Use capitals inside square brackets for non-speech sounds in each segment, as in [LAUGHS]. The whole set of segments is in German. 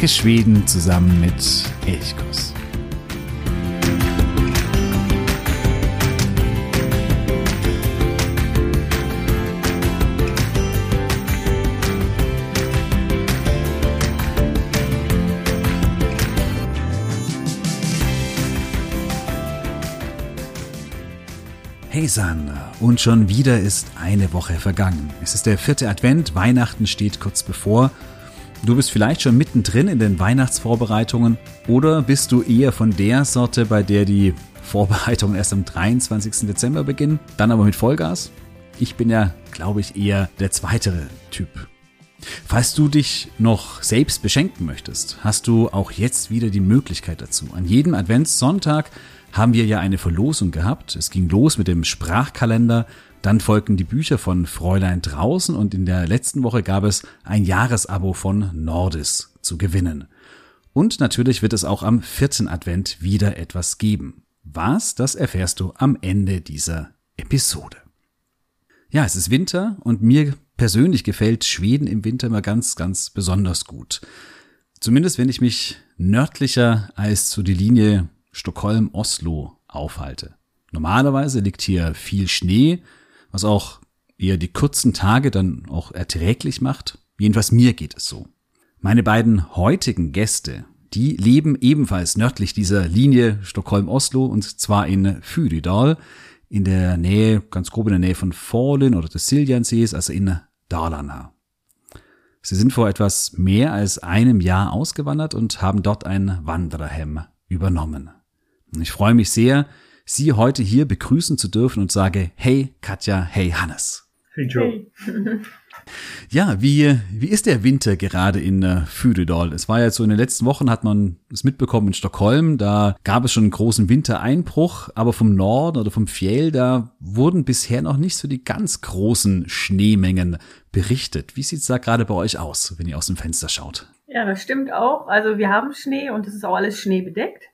Entdecke Schweden zusammen mit Elchkuss. Hey Sandra, und schon wieder ist eine Woche vergangen. Es ist der vierte Advent, Weihnachten steht kurz bevor. Du bist vielleicht schon mittendrin in den Weihnachtsvorbereitungen oder bist du eher von der Sorte, bei der die Vorbereitungen erst am 23. Dezember beginnen, dann aber mit Vollgas? Ich bin ja, glaube ich, eher der zweitere Typ. Falls du dich noch selbst beschenken möchtest, hast du auch jetzt wieder die Möglichkeit dazu. An jedem Adventssonntag haben wir ja eine Verlosung gehabt. Es ging los mit dem Sprachkalender, dann folgten die Bücher von Fräulein draußen und in der letzten Woche gab es ein Jahresabo von Nordis zu gewinnen. Und natürlich wird es auch am vierten Advent wieder etwas geben. Was, das erfährst du am Ende dieser Episode. Ja, es ist Winter und mir persönlich gefällt Schweden im Winter immer ganz, ganz besonders gut. Zumindest wenn ich mich nördlicher als zu die Linie Stockholm-Oslo aufhalte. Normalerweise liegt hier viel Schnee, was auch eher die kurzen Tage dann auch erträglich macht. Jedenfalls mir geht es so. Meine beiden heutigen Gäste, die leben ebenfalls nördlich dieser Linie Stockholm-Oslo und zwar in Fyridal, in der Nähe, ganz grob in der Nähe von Fallen oder des Siljansees, also in Dalarna. Sie sind vor etwas mehr als einem Jahr ausgewandert und haben dort ein Wandererheim übernommen. Ich freue mich sehr, Sie heute hier begrüßen zu dürfen und sage, hey Katja, hey Hannes. Hey Joe. Hey. [LAUGHS] Ja, wie, wie ist der Winter gerade in äh, Fürydal? Es war ja so in den letzten Wochen hat man es mitbekommen in Stockholm, da gab es schon einen großen Wintereinbruch, aber vom Norden oder vom Fjell, da wurden bisher noch nicht so die ganz großen Schneemengen berichtet. Wie sieht's da gerade bei euch aus, wenn ihr aus dem Fenster schaut? Ja, das stimmt auch. Also wir haben Schnee und es ist auch alles schneebedeckt.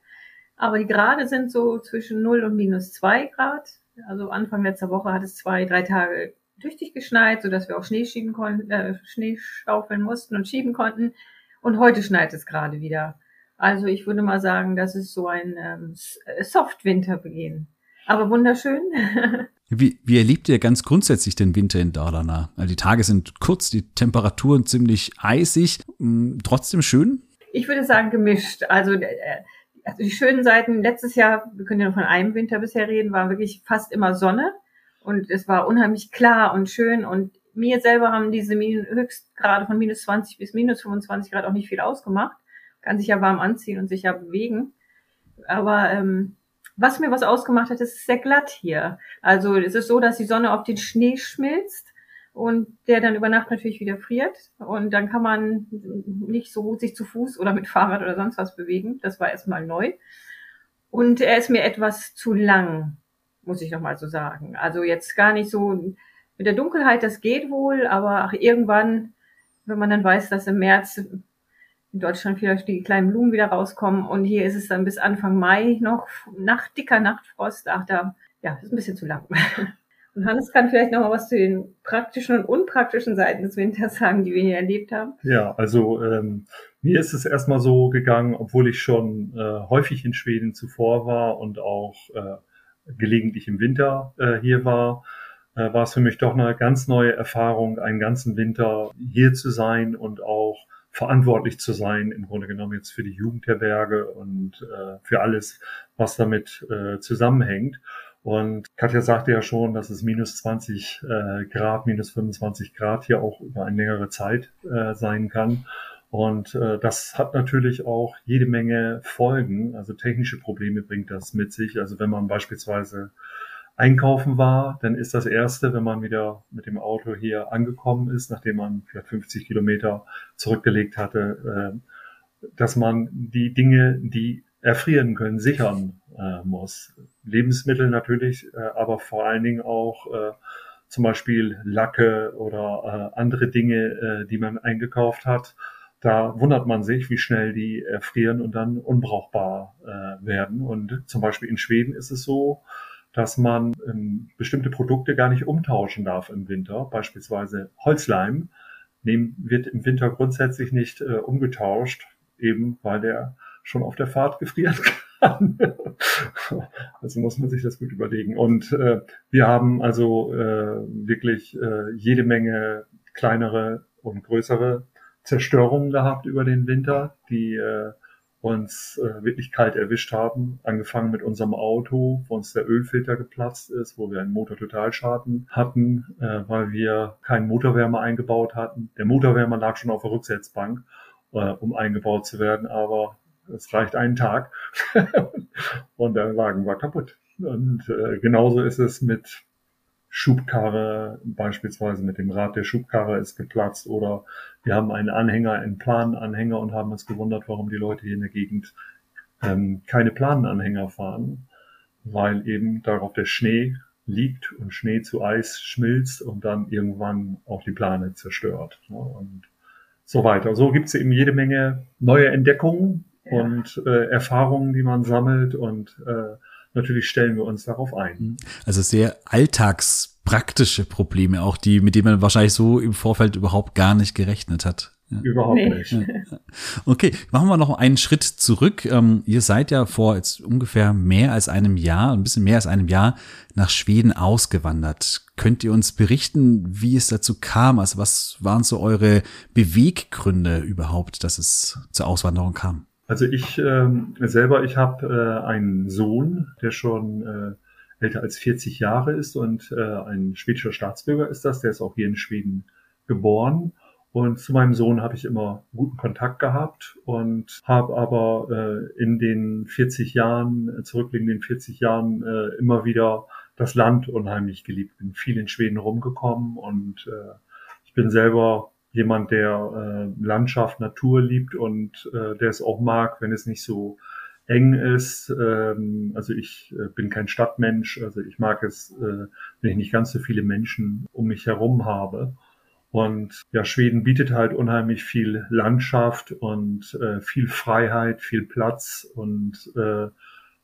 Aber die Grade sind so zwischen 0 und minus 2 Grad. Also Anfang letzter Woche hat es zwei, drei Tage tüchtig geschneit, sodass wir auch Schnee schieben konnten, äh, Schnee schaufeln mussten und schieben konnten. Und heute schneit es gerade wieder. Also ich würde mal sagen, das ist so ein ähm, Soft-Winterbeginn. Aber wunderschön. [LAUGHS] Wie, wie erlebt ihr ganz grundsätzlich den Winter in Dalarna? Also die Tage sind kurz, die Temperaturen ziemlich eisig, hm, trotzdem schön? Ich würde sagen gemischt. Also äh, also die schönen Seiten, letztes Jahr, wir können ja nur von einem Winter bisher reden, war wirklich fast immer Sonne und es war unheimlich klar und schön und mir selber haben diese Höchstgrade von minus 20 bis minus 25 Grad auch nicht viel ausgemacht. Kann sich ja warm anziehen und sich ja bewegen. Aber ähm, was mir was ausgemacht hat, ist es sehr glatt hier. Also es ist so, dass die Sonne auf den Schnee schmilzt und der dann über Nacht natürlich wieder friert und dann kann man nicht so gut sich zu Fuß oder mit Fahrrad oder sonst was bewegen. Das war erstmal neu. Und er ist mir etwas zu lang, muss ich nochmal so sagen. Also jetzt gar nicht so mit der Dunkelheit, das geht wohl, aber ach, irgendwann, wenn man dann weiß, dass im März in Deutschland vielleicht die kleinen Blumen wieder rauskommen und hier ist es dann bis Anfang Mai noch nach dicker Nachtfrost, ach da, ja, ist ein bisschen zu lang. [LAUGHS] Und Hannes kann vielleicht noch mal was zu den praktischen und unpraktischen Seiten des Winters sagen, die wir hier erlebt haben. Ja, also ähm, mir ist es erstmal so gegangen, obwohl ich schon äh, häufig in Schweden zuvor war und auch äh, gelegentlich im Winter äh, hier war, äh, war es für mich doch eine ganz neue Erfahrung, einen ganzen Winter hier zu sein und auch verantwortlich zu sein, im Grunde genommen jetzt für die Jugendherberge und äh, für alles, was damit äh, zusammenhängt. Und Katja sagte ja schon, dass es minus 20 äh, Grad, minus 25 Grad hier auch über eine längere Zeit äh, sein kann. Und äh, das hat natürlich auch jede Menge Folgen. Also technische Probleme bringt das mit sich. Also wenn man beispielsweise einkaufen war, dann ist das erste, wenn man wieder mit dem Auto hier angekommen ist, nachdem man vielleicht 50 Kilometer zurückgelegt hatte, äh, dass man die Dinge, die erfrieren können, sichern äh, muss. Lebensmittel natürlich, äh, aber vor allen Dingen auch äh, zum Beispiel Lacke oder äh, andere Dinge, äh, die man eingekauft hat. Da wundert man sich, wie schnell die erfrieren und dann unbrauchbar äh, werden. Und zum Beispiel in Schweden ist es so, dass man ähm, bestimmte Produkte gar nicht umtauschen darf im Winter. Beispielsweise Holzleim nehmen, wird im Winter grundsätzlich nicht äh, umgetauscht eben weil der schon auf der Fahrt gefrieren [LAUGHS] kann. also muss man sich das gut überlegen. Und äh, wir haben also äh, wirklich äh, jede Menge kleinere und größere Zerstörungen gehabt über den Winter, die äh, uns äh, wirklich kalt erwischt haben. Angefangen mit unserem Auto, wo uns der Ölfilter geplatzt ist, wo wir einen Motortotalschaden hatten, äh, weil wir keinen Motorwärmer eingebaut hatten. Der Motorwärmer lag schon auf der Rücksetzbank, äh, um eingebaut zu werden, aber es reicht einen Tag [LAUGHS] und der Wagen war kaputt. Und äh, genauso ist es mit Schubkarre, beispielsweise mit dem Rad der Schubkarre ist geplatzt oder wir haben einen Anhänger, einen Plananhänger und haben uns gewundert, warum die Leute hier in der Gegend ähm, keine Plananhänger fahren, weil eben darauf der Schnee liegt und Schnee zu Eis schmilzt und dann irgendwann auch die Plane zerstört. Ne? Und so weiter. So gibt es eben jede Menge neue Entdeckungen ja. und äh, Erfahrungen, die man sammelt und äh, natürlich stellen wir uns darauf ein. Mhm. Also sehr alltagspraktische Probleme, auch die, mit denen man wahrscheinlich so im Vorfeld überhaupt gar nicht gerechnet hat. Ja. Überhaupt nee. nicht. Okay, machen wir noch einen Schritt zurück. Ähm, ihr seid ja vor jetzt ungefähr mehr als einem Jahr, ein bisschen mehr als einem Jahr nach Schweden ausgewandert. Könnt ihr uns berichten, wie es dazu kam? Also was waren so eure Beweggründe überhaupt, dass es zur Auswanderung kam? Also ich ähm, selber, ich habe äh, einen Sohn, der schon äh, älter als 40 Jahre ist und äh, ein schwedischer Staatsbürger ist das. Der ist auch hier in Schweden geboren. Und zu meinem Sohn habe ich immer guten Kontakt gehabt und habe aber äh, in den 40 Jahren, zurückliegenden 40 Jahren, äh, immer wieder das Land unheimlich geliebt. Bin viel in Schweden rumgekommen und äh, ich bin selber jemand, der äh, Landschaft, Natur liebt und äh, der es auch mag, wenn es nicht so eng ist. Ähm, also ich äh, bin kein Stadtmensch, also ich mag es, äh, wenn ich nicht ganz so viele Menschen um mich herum habe. Und ja, Schweden bietet halt unheimlich viel Landschaft und äh, viel Freiheit, viel Platz und äh,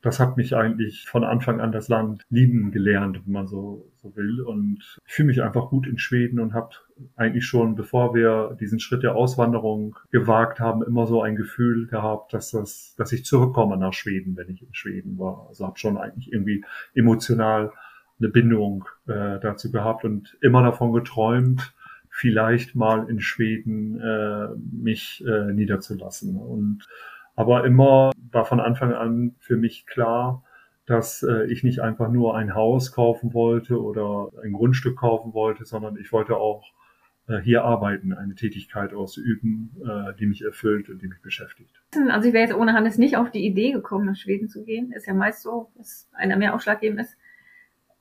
das hat mich eigentlich von Anfang an das Land lieben gelernt, wenn man so, so will. Und ich fühle mich einfach gut in Schweden und habe eigentlich schon, bevor wir diesen Schritt der Auswanderung gewagt haben, immer so ein Gefühl gehabt, dass das, dass ich zurückkomme nach Schweden, wenn ich in Schweden war. Also habe schon eigentlich irgendwie emotional eine Bindung äh, dazu gehabt und immer davon geträumt, vielleicht mal in Schweden äh, mich äh, niederzulassen. Und aber immer war von Anfang an für mich klar, dass äh, ich nicht einfach nur ein Haus kaufen wollte oder ein Grundstück kaufen wollte, sondern ich wollte auch äh, hier arbeiten, eine Tätigkeit ausüben, äh, die mich erfüllt und die mich beschäftigt. Also ich wäre jetzt ohne Hannes nicht auf die Idee gekommen, nach Schweden zu gehen. Ist ja meist so, dass einer mehr ausschlaggebend ist.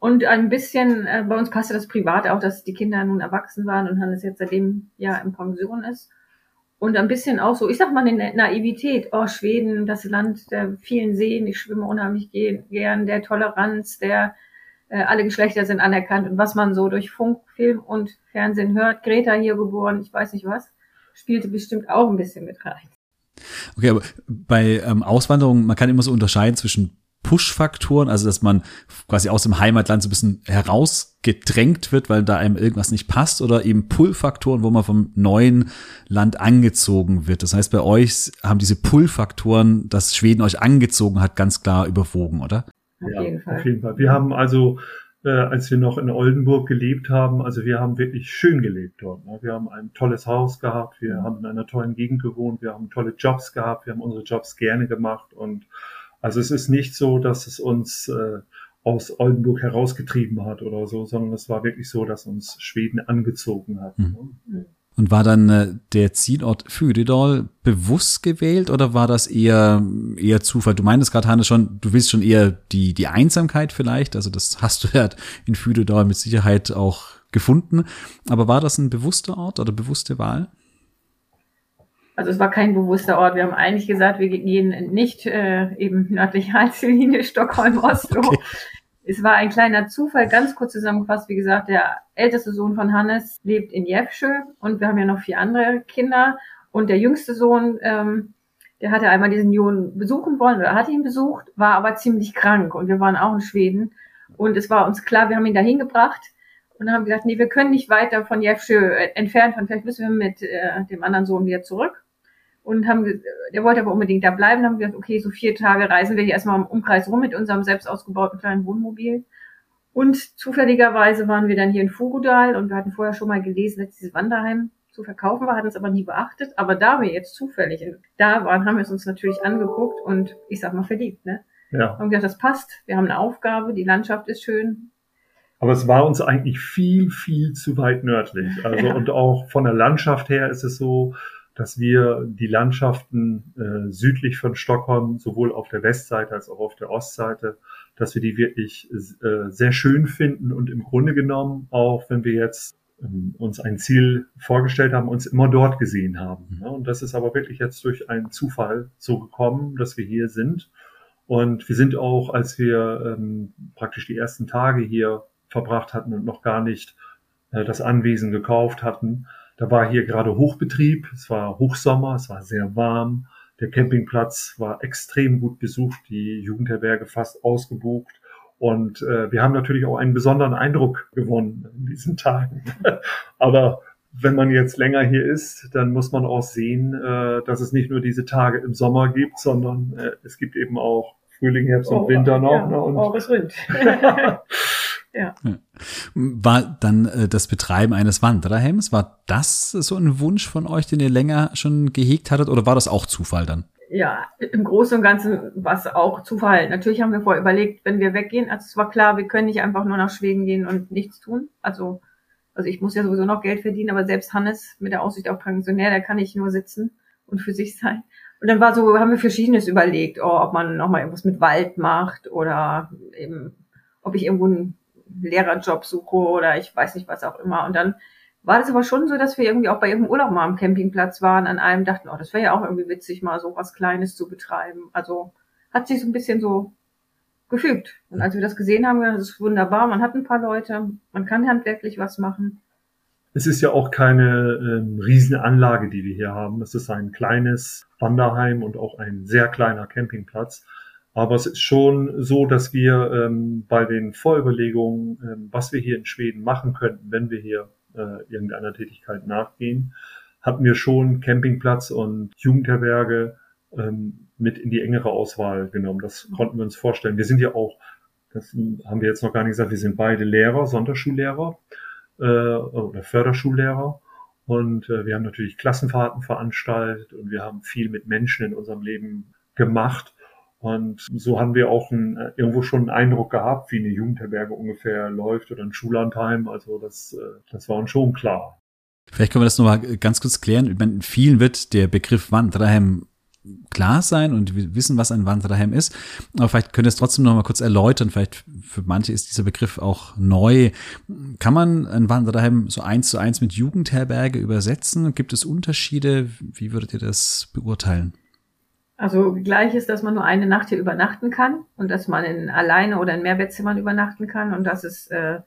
Und ein bisschen, bei uns passte das privat auch, dass die Kinder nun erwachsen waren und Hannes jetzt seitdem ja in Pension ist. Und ein bisschen auch so, ich sag mal, eine Naivität. Oh, Schweden, das Land der vielen Seen, ich schwimme unheimlich gern, der Toleranz, der äh, alle Geschlechter sind anerkannt und was man so durch Funk, Film und Fernsehen hört. Greta hier geboren, ich weiß nicht was, spielte bestimmt auch ein bisschen mit rein. Okay, aber bei ähm, Auswanderung, man kann immer so unterscheiden zwischen Push-Faktoren, also dass man quasi aus dem Heimatland so ein bisschen herausgedrängt wird, weil da einem irgendwas nicht passt, oder eben Pull-Faktoren, wo man vom neuen Land angezogen wird. Das heißt, bei euch haben diese Pull-Faktoren, dass Schweden euch angezogen hat, ganz klar überwogen, oder? Auf ja, jeden Fall. Auf jeden Fall. Wir haben also, äh, als wir noch in Oldenburg gelebt haben, also wir haben wirklich schön gelebt dort. Ne? Wir haben ein tolles Haus gehabt, wir haben in einer tollen Gegend gewohnt, wir haben tolle Jobs gehabt, wir haben unsere Jobs gerne gemacht und also es ist nicht so, dass es uns äh, aus Oldenburg herausgetrieben hat oder so, sondern es war wirklich so, dass uns Schweden angezogen hat. Mhm. Und war dann äh, der Zielort Fyridol bewusst gewählt oder war das eher eher Zufall? Du meintest gerade, Hannes, schon, du willst schon eher die die Einsamkeit vielleicht, also das hast du ja in Fyridol mit Sicherheit auch gefunden. Aber war das ein bewusster Ort oder bewusste Wahl? Also es war kein bewusster Ort. Wir haben eigentlich gesagt, wir gehen nicht äh, eben nördlich [LAUGHS] Halslinie Stockholm-Oslo. Okay. Es war ein kleiner Zufall, ganz kurz zusammengefasst. Wie gesagt, der älteste Sohn von Hannes lebt in Jefsche und wir haben ja noch vier andere Kinder. Und der jüngste Sohn, ähm, der hatte einmal diesen Jungen besuchen wollen oder hatte ihn besucht, war aber ziemlich krank und wir waren auch in Schweden. Und es war uns klar, wir haben ihn dahin gebracht und haben gesagt, nee, wir können nicht weiter von Jefsche äh, entfernt fahren. Vielleicht müssen wir mit äh, dem anderen Sohn wieder zurück. und haben, der wollte aber unbedingt da bleiben, haben wir gesagt, okay, so vier Tage reisen wir hier erstmal im Umkreis rum mit unserem selbst ausgebauten kleinen Wohnmobil. Und zufälligerweise waren wir dann hier in Fugudal und wir hatten vorher schon mal gelesen, dass dieses Wanderheim zu verkaufen war, hatten es aber nie beachtet. Aber da wir jetzt zufällig da waren, haben wir es uns natürlich angeguckt und ich sag mal verliebt, ne? Ja. Haben gesagt, das passt. Wir haben eine Aufgabe, die Landschaft ist schön. Aber es war uns eigentlich viel, viel zu weit nördlich. [LAUGHS] Also ja. und auch von der Landschaft her ist es so, dass wir die Landschaften äh, südlich von Stockholm sowohl auf der Westseite als auch auf der Ostseite, dass wir die wirklich äh, sehr schön finden und im Grunde genommen auch, wenn wir jetzt ähm, uns ein Ziel vorgestellt haben, uns immer dort gesehen haben. Mhm. Und das ist aber wirklich jetzt durch einen Zufall so gekommen, dass wir hier sind. Und wir sind auch, als wir ähm, praktisch die ersten Tage hier verbracht hatten und noch gar nicht äh, das Anwesen gekauft hatten, da war hier gerade Hochbetrieb, es war Hochsommer, es war sehr warm, der Campingplatz war extrem gut besucht, die Jugendherberge fast ausgebucht. Und äh, wir haben natürlich auch einen besonderen Eindruck gewonnen in diesen Tagen. [LAUGHS] Aber wenn man jetzt länger hier ist, dann muss man auch sehen, äh, dass es nicht nur diese Tage im Sommer gibt, sondern äh, es gibt eben auch Frühling, Herbst oh, und Winter noch. Ja, ne? und oh. [LAUGHS] [LAUGHS] ja. War dann äh, das Betreiben eines Wanderheims, war das so ein Wunsch von euch, den ihr länger schon gehegt hattet, oder war das auch Zufall dann? ja, im Großen und Ganzen war es auch Zufall. Natürlich haben wir vorher überlegt, wenn wir weggehen, also es war klar, wir können nicht einfach nur nach Schweden gehen und nichts tun. Also, also ich muss ja sowieso noch Geld verdienen, aber selbst Hannes mit der Aussicht auf Pensionär, der kann nicht nur sitzen und für sich sein. Und dann war so, haben wir Verschiedenes überlegt, oh, ob man nochmal irgendwas mit Wald macht oder eben, ob ich irgendwo einen Lehrerjob suche oder ich weiß nicht was auch immer. Und dann war das aber schon so, dass wir irgendwie auch bei irgendeinem Urlaub mal am Campingplatz waren, an einem dachten, oh, das wäre ja auch irgendwie witzig, mal so was Kleines zu betreiben. Also hat sich so ein bisschen so gefügt. Und als wir das gesehen haben, das ist wunderbar, man hat ein paar Leute, man kann handwerklich was machen. Es ist ja auch keine ähm, Riesenanlage, die wir hier haben. Es ist ein kleines Wanderheim und auch ein sehr kleiner Campingplatz. Aber es ist schon so, dass wir ähm, bei den Vorüberlegungen, ähm, was wir hier in Schweden machen könnten, wenn wir hier äh, irgendeiner Tätigkeit nachgehen, hatten wir schon Campingplatz und Jugendherberge ähm, mit in die engere Auswahl genommen. Das konnten wir uns vorstellen. Wir sind ja auch, das haben wir jetzt noch gar nicht gesagt, wir sind beide Lehrer, Sonderschullehrer äh, oder Förderschullehrer. Und äh, wir haben natürlich Klassenfahrten veranstaltet und wir haben viel mit Menschen in unserem Leben gemacht. Und so haben wir auch ein, äh, irgendwo schon einen Eindruck gehabt, wie eine Jugendherberge ungefähr läuft oder ein Schullandheim. Also das, äh, das war uns schon klar. Vielleicht können wir das nochmal ganz kurz klären. Ich meine, vielen wird der Begriff Wanderheim klar sein und wir wissen, was ein Wanderheim ist. Aber vielleicht könnt ihr es trotzdem noch mal kurz erläutern. Vielleicht für manche ist dieser Begriff auch neu. Kann man ein Wanderheim so eins zu eins mit Jugendherberge übersetzen? Gibt es Unterschiede? Wie würdet ihr das beurteilen? Also gleich ist, dass man nur eine Nacht hier übernachten kann und dass man in alleine oder in Mehrbettzimmern übernachten kann und dass es äh,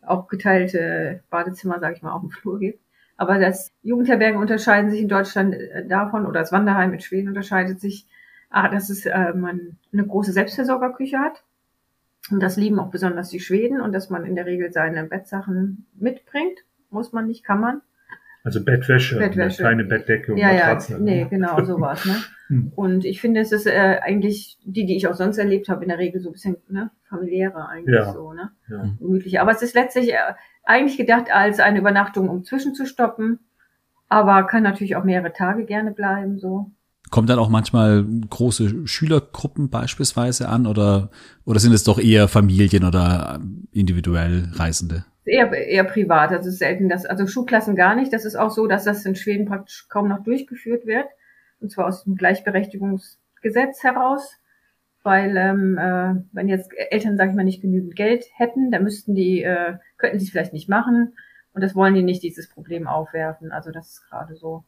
auch geteilte Badezimmer, sage ich mal, auf dem Flur gibt. Aber das Jugendherbergen unterscheiden sich in Deutschland äh, davon oder das Wanderheim in Schweden unterscheidet sich, ah, dass es äh, man eine große Selbstversorgerküche hat. Und das lieben auch besonders die Schweden und dass man in der Regel seine Bettsachen mitbringt. Muss man nicht, kann man. Also Bettwäsche, Bettwäsche. keine Bettdecke und ja, Matratze. Ja, nee, genau, sowas. Ne? [LAUGHS] Hm. Und ich finde, es ist äh, eigentlich die, die ich auch sonst erlebt habe, in der Regel so ein bisschen ne, familiärer eigentlich ja. so, ne? Ja. Gemütlicher. Aber es ist letztlich äh, eigentlich gedacht als eine Übernachtung, um zwischenzustoppen, aber kann natürlich auch mehrere Tage gerne bleiben, so. Kommt dann auch manchmal große Schülergruppen beispielsweise an oder, oder sind es doch eher Familien oder individuell Reisende? Eher, eher privat. Das ist selten, dass, also Schulklassen gar nicht. Das ist auch so, dass das in Schweden praktisch kaum noch durchgeführt wird. Und zwar aus dem Gleichberechtigungsgesetz heraus. Weil ähm, äh, wenn jetzt Eltern, sage ich mal, nicht genügend Geld hätten, dann müssten die, äh, könnten sie es vielleicht nicht machen. Und das wollen die nicht, dieses Problem aufwerfen. Also das ist gerade so.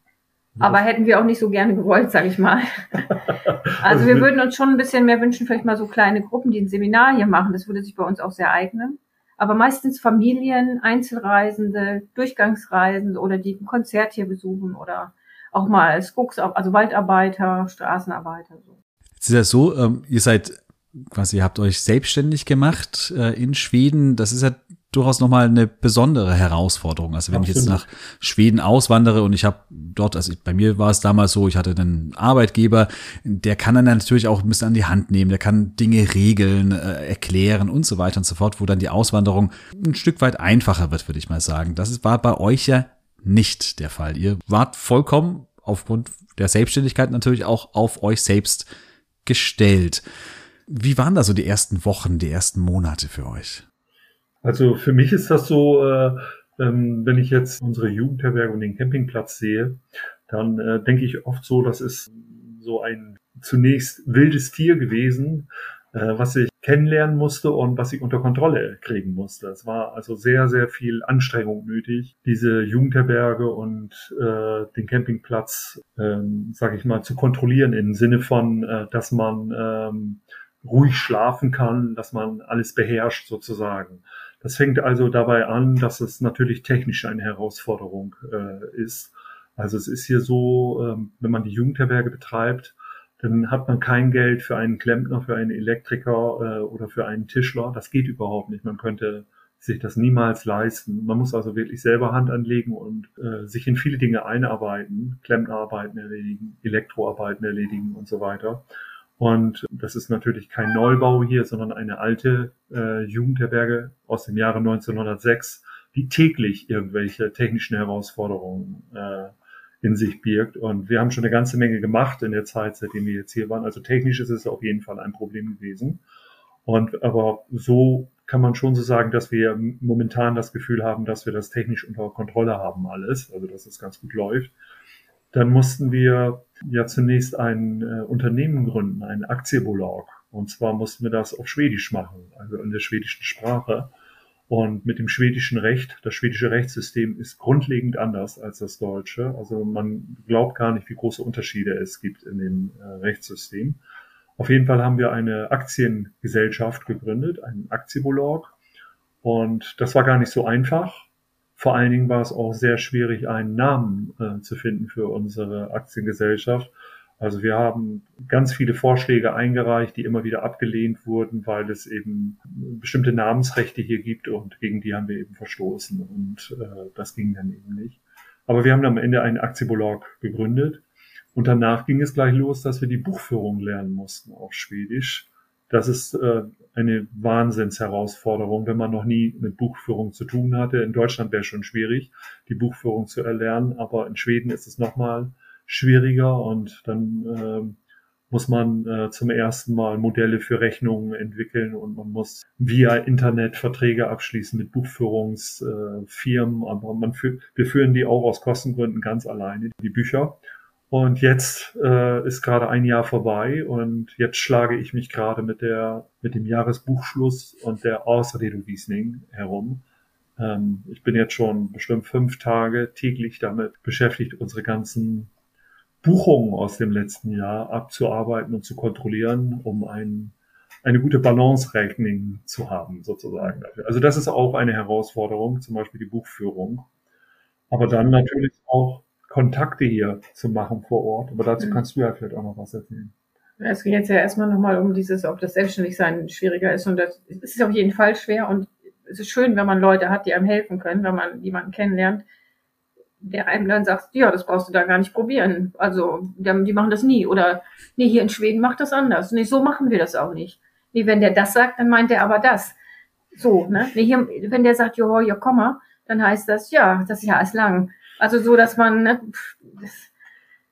Aber hätten wir auch nicht so gerne gewollt, sage ich mal. [LAUGHS] also wir würden uns schon ein bisschen mehr wünschen, vielleicht mal so kleine Gruppen, die ein Seminar hier machen. Das würde sich bei uns auch sehr eignen aber meistens Familien, Einzelreisende, Durchgangsreisende oder die ein Konzert hier besuchen oder auch mal als Gucks, also Waldarbeiter, Straßenarbeiter. So. Jetzt ist ja so, ähm, ihr seid quasi, ihr habt euch selbstständig gemacht äh, in Schweden. Das ist ja durchaus nochmal eine besondere Herausforderung. Also wenn Absolut. ich jetzt nach Schweden auswandere und ich habe dort, also bei mir war es damals so, ich hatte einen Arbeitgeber, der kann dann natürlich auch ein bisschen an die Hand nehmen, der kann Dinge regeln, äh, erklären und so weiter und so fort, wo dann die Auswanderung ein Stück weit einfacher wird, würde ich mal sagen. Das war bei euch ja nicht der Fall. Ihr wart vollkommen aufgrund der Selbstständigkeit natürlich auch auf euch selbst gestellt. Wie waren da so die ersten Wochen, die ersten Monate für euch? Also für mich ist das so, äh, ähm, wenn ich jetzt unsere Jugendherberge und den Campingplatz sehe, dann äh, denke ich oft so, das ist so ein zunächst wildes Tier gewesen, äh, was ich kennenlernen musste und was ich unter Kontrolle kriegen musste. Es war also sehr, sehr viel Anstrengung nötig, diese Jugendherberge und äh, den Campingplatz, ähm, sage ich mal, zu kontrollieren im Sinne von, äh, dass man ähm, ruhig schlafen kann, dass man alles beherrscht sozusagen. Das fängt also dabei an, dass es natürlich technisch eine Herausforderung äh, ist. Also es ist hier so, ähm, wenn man die Jugendherberge betreibt, dann hat man kein Geld für einen Klempner, für einen Elektriker äh, oder für einen Tischler. Das geht überhaupt nicht. Man könnte sich das niemals leisten. Man muss also wirklich selber Hand anlegen und äh, sich in viele Dinge einarbeiten, Klempnerarbeiten erledigen, Elektroarbeiten erledigen und so weiter. Und das ist natürlich kein Neubau hier, sondern eine alte äh, Jugendherberge aus dem Jahre 1906, die täglich irgendwelche technischen Herausforderungen äh, in sich birgt. Und wir haben schon eine ganze Menge gemacht in der Zeit, seitdem wir jetzt hier waren. Also technisch ist es auf jeden Fall ein Problem gewesen. Und aber so kann man schon so sagen, dass wir momentan das Gefühl haben, dass wir das technisch unter Kontrolle haben alles, also dass es ganz gut läuft. Dann mussten wir ja zunächst ein äh, Unternehmen gründen, ein Aktiebolag. Und zwar mussten wir das auf Schwedisch machen, also in der schwedischen Sprache. Und mit dem schwedischen Recht, das schwedische Rechtssystem ist grundlegend anders als das deutsche. Also man glaubt gar nicht, wie große Unterschiede es gibt in dem äh, Rechtssystem. Auf jeden Fall haben wir eine Aktiengesellschaft gegründet, ein Aktiebolag. Und das war gar nicht so einfach. Vor allen Dingen war es auch sehr schwierig, einen Namen äh, zu finden für unsere Aktiengesellschaft. Also wir haben ganz viele Vorschläge eingereicht, die immer wieder abgelehnt wurden, weil es eben bestimmte Namensrechte hier gibt und gegen die haben wir eben verstoßen und äh, das ging dann eben nicht. Aber wir haben am Ende einen Aktiebolag gegründet und danach ging es gleich los, dass wir die Buchführung lernen mussten auf Schwedisch. Das ist äh, eine Wahnsinnsherausforderung, wenn man noch nie mit Buchführung zu tun hatte. In Deutschland wäre schon schwierig, die Buchführung zu erlernen, aber in Schweden ist es nochmal schwieriger und dann äh, muss man äh, zum ersten Mal Modelle für Rechnungen entwickeln und man muss via Internet Verträge abschließen mit Buchführungsfirmen, äh, aber man führt, wir führen die auch aus Kostengründen ganz alleine, die Bücher. Und jetzt äh, ist gerade ein Jahr vorbei und jetzt schlage ich mich gerade mit der mit dem Jahresbuchschluss und der Ausredovisning herum. Ähm, ich bin jetzt schon bestimmt fünf Tage täglich damit beschäftigt, unsere ganzen Buchungen aus dem letzten Jahr abzuarbeiten und zu kontrollieren, um ein, eine gute Balance-Reckoning zu haben, sozusagen. Also das ist auch eine Herausforderung, zum Beispiel die Buchführung. Aber dann natürlich auch Kontakte hier zu machen vor Ort. Aber dazu mhm. kannst du ja vielleicht auch noch was erzählen. Es ging jetzt ja erstmal nochmal um dieses, ob das Selbstständigsein schwieriger ist. Und das ist auf jeden Fall schwer. Und es ist schön, wenn man Leute hat, die einem helfen können, wenn man jemanden kennenlernt, der einem dann sagt, ja, das brauchst du da gar nicht probieren. Also, die machen das nie. Oder, nee, hier in Schweden macht das anders. Nee, so machen wir das auch nicht. Nee, wenn der das sagt, dann meint er aber das. So, ne? Nee, hier, wenn der sagt, jo, ja, komm mal, dann heißt das, ja, das Jahr ist lang. Also so, dass man, ne, das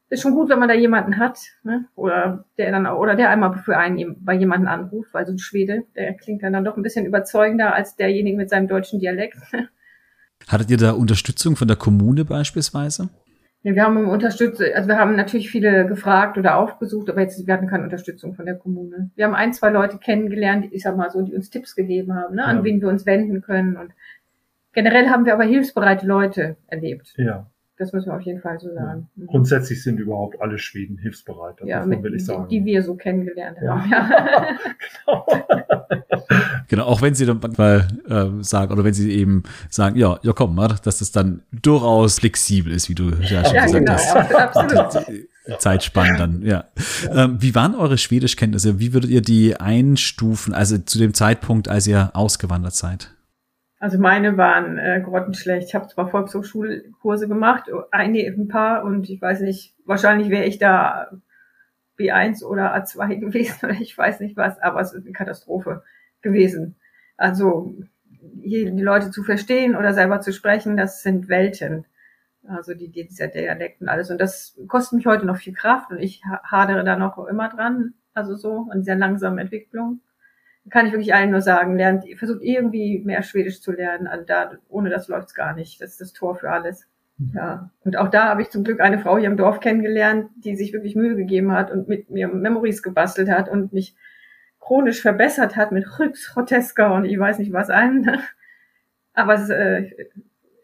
ist schon gut, wenn man da jemanden hat, ne? Oder der dann oder der einmal für einen bei jemanden anruft, weil so ein Schwede, der klingt dann, dann doch ein bisschen überzeugender als derjenige mit seinem deutschen Dialekt. Hattet ihr da Unterstützung von der Kommune beispielsweise? Ja, wir haben unterstützt, also wir haben natürlich viele gefragt oder aufgesucht, aber jetzt wir hatten keine Unterstützung von der Kommune. Wir haben ein, zwei Leute kennengelernt, ich sag mal so, die uns Tipps gegeben haben, ne, an ja. wen wir uns wenden können und Generell haben wir aber hilfsbereite Leute erlebt. Ja. Das müssen wir auf jeden Fall so sagen. Ja. Mhm. Grundsätzlich sind überhaupt alle Schweden hilfsbereit. Das ja, mit, will ich sagen. Die, die wir so kennengelernt haben. Ja. [LAUGHS] genau. [LAUGHS] genau, auch wenn sie dann manchmal äh, sagen, oder wenn sie eben sagen, ja, ja komm, mal, dass das dann durchaus flexibel ist, wie du ja schon ja, gesagt genau, hast. Absolut. Zeitspannen dann, ja. Ähm, wie waren eure Schwedischkenntnisse? Wie würdet ihr die einstufen, also zu dem Zeitpunkt, als ihr ausgewandert seid? Also meine waren äh, grottenschlecht. Ich habe zwar Volkshochschulkurse gemacht, ein, ein paar, und ich weiß nicht, wahrscheinlich wäre ich da B1 oder A2 [LAUGHS] gewesen oder ich weiß nicht was, aber es ist eine Katastrophe gewesen. Also hier die Leute zu verstehen oder selber zu sprechen, das sind Welten. Also die, die dieser Dialekt und alles. Und das kostet mich heute noch viel Kraft und ich hadere da noch immer dran. Also so an dieser langsamen Entwicklung. Kann ich wirklich allen nur sagen, lernt, versucht irgendwie mehr Schwedisch zu lernen. Also da, ohne das läuft's gar nicht. Das ist das Tor für alles. Ja. Und auch da habe ich zum Glück eine Frau hier im Dorf kennengelernt, die sich wirklich Mühe gegeben hat und mit mir Memories gebastelt hat und mich chronisch verbessert hat mit Rüx, Roteska und ich weiß nicht was allen. [LAUGHS] Aber es, äh,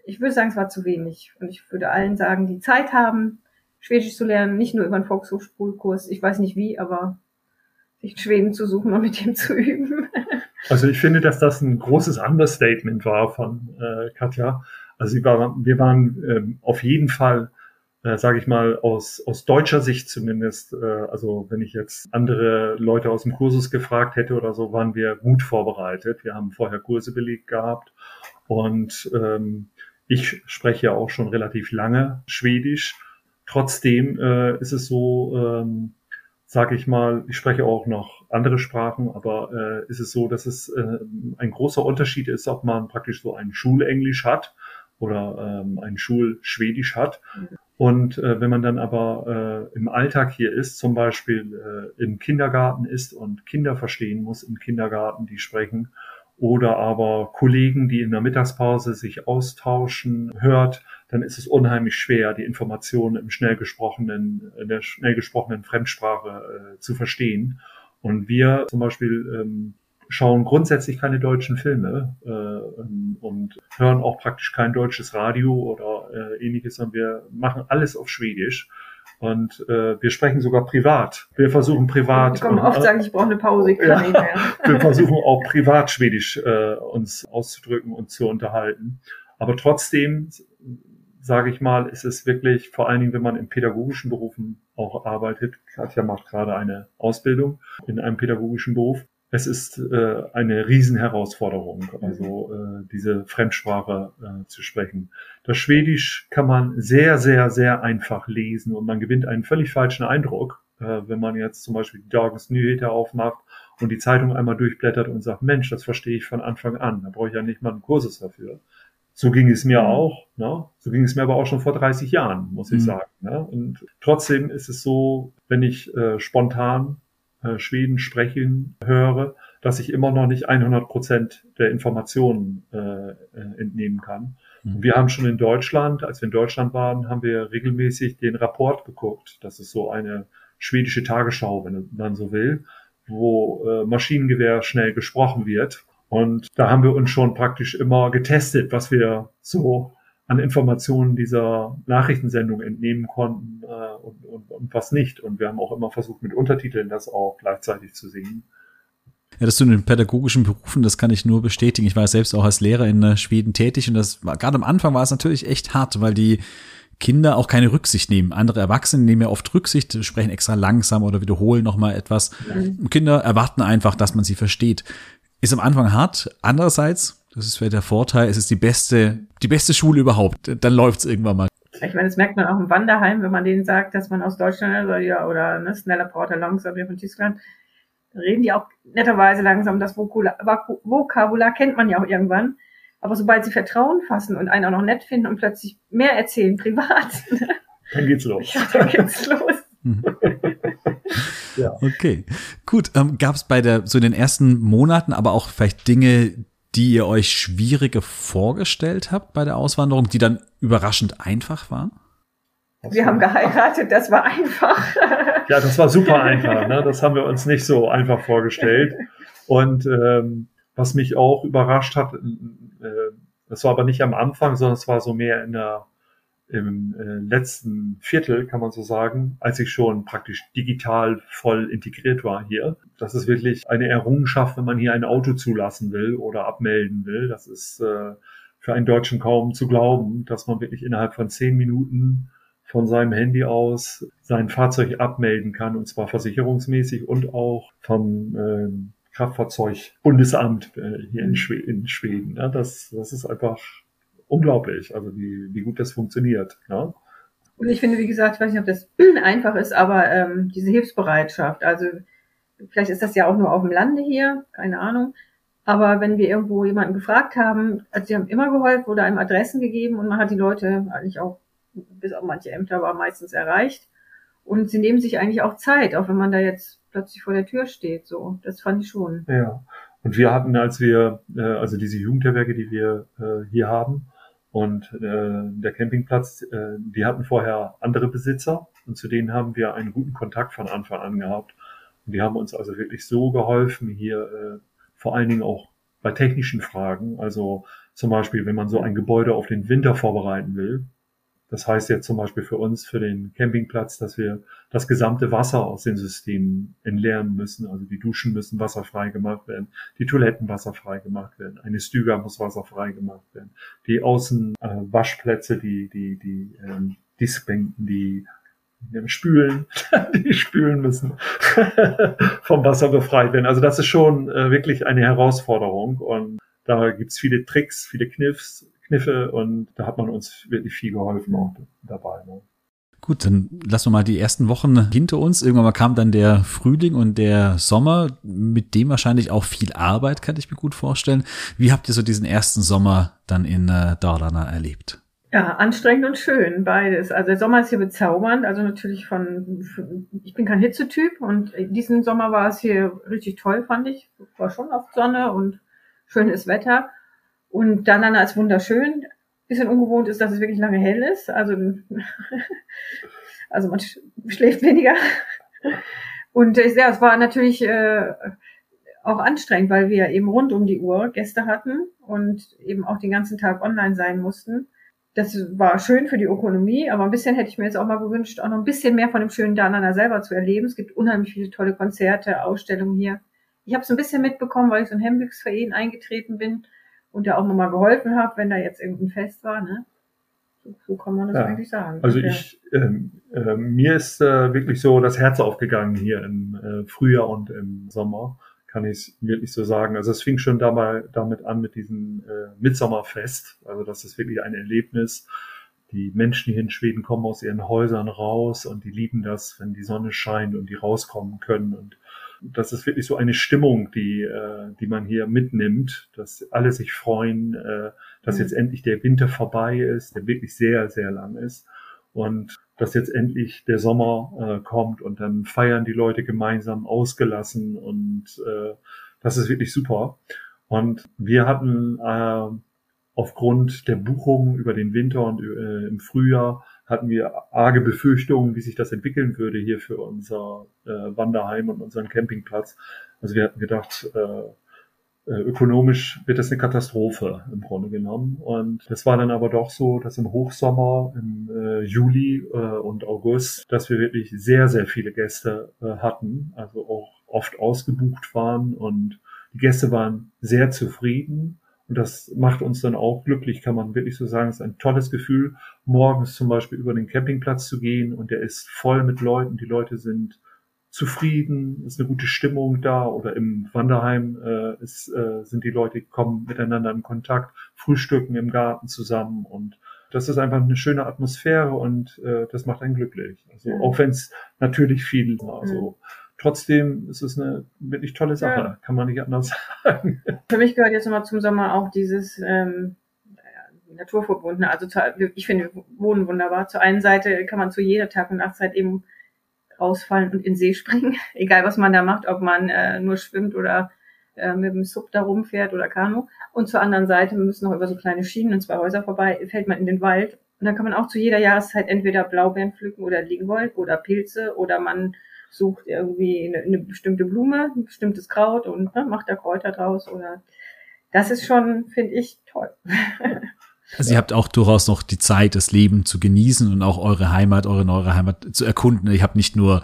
ich würde sagen, es war zu wenig. Und ich würde allen sagen, die Zeit haben, Schwedisch zu lernen, nicht nur über einen Volkshochschulkurs, ich weiß nicht wie, aber sich in Schweden zu suchen und mit ihm zu üben. [LAUGHS] Also ich finde, dass das ein großes Understatement war von äh, Katja. Also war, wir waren ähm, auf jeden Fall, äh, sage ich mal, aus, aus deutscher Sicht zumindest, äh, also wenn ich jetzt andere Leute aus dem Kursus gefragt hätte oder so, waren wir gut vorbereitet. Wir haben vorher Kurse belegt gehabt und ähm, ich spreche ja auch schon relativ lange Schwedisch. Trotzdem äh, ist es so, ähm, sage ich mal, ich spreche auch noch andere Sprachen, aber äh, ist es so, dass es äh, ein großer Unterschied ist, ob man praktisch so ein Schulenglisch hat oder ähm, ein Schulschwedisch hat. Und äh, wenn man dann aber äh, im Alltag hier ist, zum Beispiel äh, im Kindergarten ist und Kinder verstehen muss im Kindergarten, die sprechen oder aber Kollegen, die in der Mittagspause sich austauschen, hört, dann ist es unheimlich schwer, die Informationen im schnell gesprochenen, in der schnell gesprochenen Fremdsprache äh, zu verstehen. Und wir zum Beispiel ähm, schauen grundsätzlich keine deutschen Filme äh, und hören auch praktisch kein deutsches Radio oder äh, ähnliches, sondern wir machen alles auf Schwedisch. Und äh, wir sprechen sogar privat. Wir versuchen privat. Ich komme oft äh, sagen, ich brauche eine Pause, ich kann ja, nicht mehr. [LAUGHS] wir versuchen auch privat Schwedisch äh, uns auszudrücken und zu unterhalten. Aber trotzdem, sage ich mal, ist es wirklich, vor allen Dingen, wenn man in pädagogischen Berufen auch arbeitet, Katja macht gerade eine Ausbildung in einem pädagogischen Beruf, es ist äh, eine Riesenherausforderung, also äh, diese Fremdsprache äh, zu sprechen. Das Schwedisch kann man sehr, sehr, sehr einfach lesen und man gewinnt einen völlig falschen Eindruck, äh, wenn man jetzt zum Beispiel die Dagens Nyheter aufmacht und die Zeitung einmal durchblättert und sagt, Mensch, das verstehe ich von Anfang an, da brauche ich ja nicht mal einen Kursus dafür. So ging es mir auch, ne? so ging es mir aber auch schon vor 30 Jahren, muss ich mhm. sagen. Ne? Und trotzdem ist es so, wenn ich äh, spontan äh, Schweden sprechen höre, dass ich immer noch nicht 100 Prozent der Informationen äh, äh, entnehmen kann. Mhm. Wir haben schon in Deutschland, als wir in Deutschland waren, haben wir regelmäßig den Rapport geguckt. Das ist so eine schwedische Tagesschau, wenn man so will, wo äh, Maschinengewehr schnell gesprochen wird. Und da haben wir uns schon praktisch immer getestet, was wir so an Informationen dieser Nachrichtensendung entnehmen konnten äh, und, und, und was nicht. Und wir haben auch immer versucht, mit Untertiteln das auch gleichzeitig zu singen. Ja, das zu den pädagogischen Berufen, das kann ich nur bestätigen. Ich war selbst auch als Lehrer in äh, Schweden tätig und das war gerade am Anfang war es natürlich echt hart, weil die Kinder auch keine Rücksicht nehmen. Andere Erwachsene nehmen ja oft Rücksicht, sprechen extra langsam oder wiederholen nochmal etwas. Mhm. Kinder erwarten einfach, dass man sie versteht. Ist am Anfang hart. Andererseits das ist vielleicht der Vorteil. Es ist die beste, die beste Schule überhaupt. Dann läuft's irgendwann mal. Ich meine, das merkt man auch im Wanderheim, wenn man denen sagt, dass man aus Deutschland ist oder, ja, oder ne, schneller Porter langsam hier von Tyskland. Reden die auch netterweise langsam. Das Vokular, Vokabular kennt man ja auch irgendwann. Aber sobald sie Vertrauen fassen und einen auch noch nett finden und plötzlich mehr erzählen, privat, [LAUGHS] dann geht's los. Ja, dann geht's los. [LAUGHS] ja. Okay, gut. Ähm, Gab es bei der so in den ersten Monaten, aber auch vielleicht Dinge, die ihr euch schwieriger vorgestellt habt bei der Auswanderung, die dann überraschend einfach waren? Wir haben geheiratet, das war einfach. [LAUGHS] Ja, das war super einfach. Ne? Das haben wir uns nicht so einfach vorgestellt. Und ähm, was mich auch überrascht hat, äh, das war aber nicht am Anfang, sondern es war so mehr in der im äh, letzten Viertel, kann man so sagen, als ich schon praktisch digital voll integriert war hier. Das ist wirklich eine Errungenschaft, wenn man hier ein Auto zulassen will oder abmelden will. Das ist äh, für einen Deutschen kaum zu glauben, dass man wirklich innerhalb von zehn Minuten von seinem Handy aus sein Fahrzeug abmelden kann, und zwar versicherungsmäßig und auch vom äh, Kraftfahrzeugbundesamt äh, hier in, Schweden. In Schweden ne? das, das ist einfach unglaublich, also wie, wie gut das funktioniert. Ne? Und ich finde, wie gesagt, ich weiß nicht, ob das einfach ist, aber ähm, diese Hilfsbereitschaft, also vielleicht ist das ja auch nur auf dem Lande hier, keine Ahnung. Aber wenn wir irgendwo jemanden gefragt haben, also sie haben immer geholfen oder einem Adressen gegeben und man hat die Leute eigentlich auch, bis auf manche Ämter, aber meistens erreicht. Und sie nehmen sich eigentlich auch Zeit, auch wenn man da jetzt plötzlich vor der Tür steht. So, das fand ich schon. Ja. Und wir hatten, als wir, äh, also diese Jugendherberge, die wir äh, hier haben, und äh, der Campingplatz, äh, die hatten vorher andere Besitzer und zu denen haben wir einen guten Kontakt von Anfang an gehabt. Und die haben uns also wirklich so geholfen, hier äh, vor allen Dingen auch bei technischen Fragen. Also zum Beispiel, wenn man so ein Gebäude auf den Winter vorbereiten will, das heißt jetzt zum Beispiel für uns, für den Campingplatz, dass wir das gesamte Wasser aus den Systemen entleeren müssen. Also die Duschen müssen wasserfrei gemacht werden, die Toiletten wasserfrei gemacht werden, eine Stüger muss wasserfrei gemacht werden, die Außenwaschplätze, äh, die, die, die ähm, Diskbänken, die Spülen, [LAUGHS] die spülen müssen, [LAUGHS] vom Wasser befreit werden. Also das ist schon äh, wirklich eine Herausforderung und da gibt's viele Tricks, viele Kniffs, Kniffe und da hat man uns wirklich viel geholfen auch dabei. Ne? Gut, dann lassen wir mal die ersten Wochen hinter uns. Irgendwann mal kam dann der Frühling und der Sommer, mit dem wahrscheinlich auch viel Arbeit, kann ich mir gut vorstellen. Wie habt ihr so diesen ersten Sommer dann in äh, Dalarna erlebt? Ja, anstrengend und schön, beides. Also der Sommer ist hier bezaubernd, also natürlich von, ich bin kein Hitzetyp und diesen Sommer war es hier richtig toll, fand ich. War schon oft Sonne und schönes Wetter. Und dann als wunderschön. Bisschen ungewohnt ist, dass es wirklich lange hell ist. Also, [LAUGHS] also man schläft weniger. Und äh, ja, es war natürlich äh, auch anstrengend, weil wir eben rund um die Uhr Gäste hatten und eben auch den ganzen Tag online sein mussten. Das war schön für die Ökonomie, aber ein bisschen hätte ich mir jetzt auch mal gewünscht, auch noch ein bisschen mehr von dem schönen Danana selber zu erleben. Es gibt unheimlich viele tolle Konzerte, Ausstellungen hier. Ich habe es ein bisschen mitbekommen, weil ich so ein Hembüchsverein eingetreten bin und da auch nochmal geholfen habe, wenn da jetzt irgendein Fest war. Ne? So, so kann man das ja. eigentlich sagen. Also ich, ähm, äh, mir ist äh, wirklich so das Herz aufgegangen hier im äh, Frühjahr und im Sommer, kann ich wirklich so sagen. Also es fing schon dabei, damit an mit diesem äh, Mitsommerfest. Also das ist wirklich ein Erlebnis. Die Menschen hier in Schweden kommen aus ihren Häusern raus und die lieben das, wenn die Sonne scheint und die rauskommen können und das ist wirklich so eine Stimmung, die, äh, die man hier mitnimmt, dass alle sich freuen, äh, dass mhm. jetzt endlich der Winter vorbei ist, der wirklich sehr, sehr lang ist und dass jetzt endlich der Sommer äh, kommt und dann feiern die Leute gemeinsam ausgelassen und äh, das ist wirklich super. Und wir hatten äh, aufgrund der Buchungen über den Winter und äh, im Frühjahr hatten wir arge Befürchtungen, wie sich das entwickeln würde hier für unser äh, Wanderheim und unseren Campingplatz. Also wir hatten gedacht, äh, äh, ökonomisch wird das eine Katastrophe im Grunde genommen. Und das war dann aber doch so, dass im Hochsommer, im äh, Juli äh, und August, dass wir wirklich sehr, sehr viele Gäste äh, hatten, also auch oft ausgebucht waren und die Gäste waren sehr zufrieden und das macht uns dann auch glücklich, kann man wirklich so sagen. Es ist ein tolles Gefühl, morgens zum Beispiel über den Campingplatz zu gehen und der ist voll mit Leuten. Die Leute sind zufrieden, ist eine gute Stimmung da oder im Wanderheim äh, ist, äh, sind die Leute kommen miteinander in Kontakt, frühstücken im Garten zusammen und das ist einfach eine schöne Atmosphäre und äh, das macht einen glücklich. Also auch wenn es natürlich viel, also mhm trotzdem ist es eine wirklich tolle Sache, ja. kann man nicht anders [LAUGHS] sagen. Für mich gehört jetzt nochmal zum Sommer auch dieses ähm, Naturverbundene. Also zu, ich finde Wohnen wunderbar. Zur einen Seite kann man zu jeder Tag- und Nachtzeit eben rausfallen und in See springen, [LAUGHS] egal was man da macht, ob man äh, nur schwimmt oder äh, mit dem Sub da rumfährt oder Kanu. Und zur anderen Seite, wir müssen noch über so kleine Schienen und zwei Häuser vorbei, fällt man in den Wald. Und dann kann man auch zu jeder Jahreszeit entweder Blaubeeren pflücken oder Lingold oder Pilze oder man sucht irgendwie eine, eine bestimmte Blume, ein bestimmtes Kraut und ne, macht da Kräuter draus oder das ist schon, finde ich, toll. [LAUGHS] Also ihr habt auch durchaus noch die Zeit, das Leben zu genießen und auch eure Heimat, eure neue Heimat zu erkunden. Ich habe nicht nur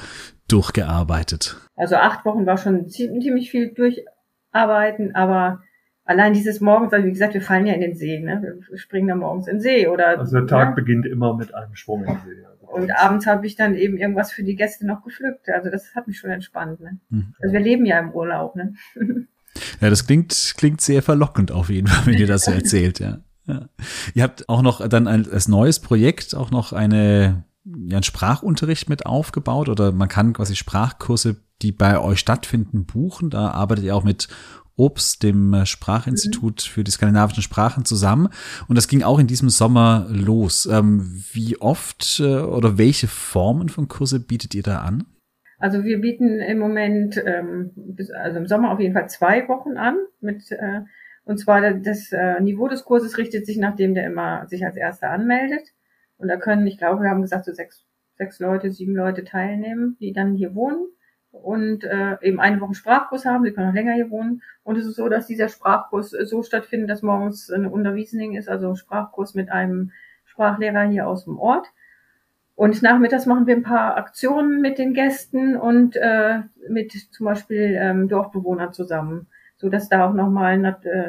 durchgearbeitet. Also acht Wochen war schon ziemlich viel durcharbeiten, aber allein dieses Morgens, also wie gesagt, wir fallen ja in den See, ne? Wir springen dann morgens in den See oder. Also der Tag ja? beginnt immer mit einem Sprung in den See. Und abends habe ich dann eben irgendwas für die Gäste noch gepflückt. Also das hat mich schon entspannt. Ne? Mhm. Also wir leben ja im Urlaub. Ne? [LAUGHS] Ja, das klingt, klingt sehr verlockend auf jeden Fall, wenn ihr das so erzählt, ja. ja. Ihr habt auch noch dann ein, als neues Projekt auch noch eine, ja, einen Sprachunterricht mit aufgebaut oder man kann quasi Sprachkurse, die bei euch stattfinden, buchen. Da arbeitet ihr auch mit Obst, dem äh, Sprachinstitut für die skandinavischen Sprachen zusammen. Und das ging auch in diesem Sommer los. Ähm, wie oft äh, oder welche Formen von Kurse bietet ihr da an? Also wir bieten im Moment, ähm, also im Sommer auf jeden Fall zwei Wochen an. Mit, äh, und zwar das Niveau des Kurses richtet sich nach dem, der immer sich als Erster anmeldet. Und da können, ich glaube, wir haben gesagt, so sechs, sechs Leute, sieben Leute teilnehmen, die dann hier wohnen und äh, eben eine Woche Sprachkurs haben. Sie können auch länger hier wohnen. Und es ist so, dass dieser Sprachkurs so stattfindet, dass morgens eine Unterwiesening ist, also Sprachkurs mit einem Sprachlehrer hier aus dem Ort. Und nachmittags machen wir ein paar Aktionen mit den Gästen und äh, mit zum Beispiel ähm, Dorfbewohnern zusammen, so dass da auch nochmal äh,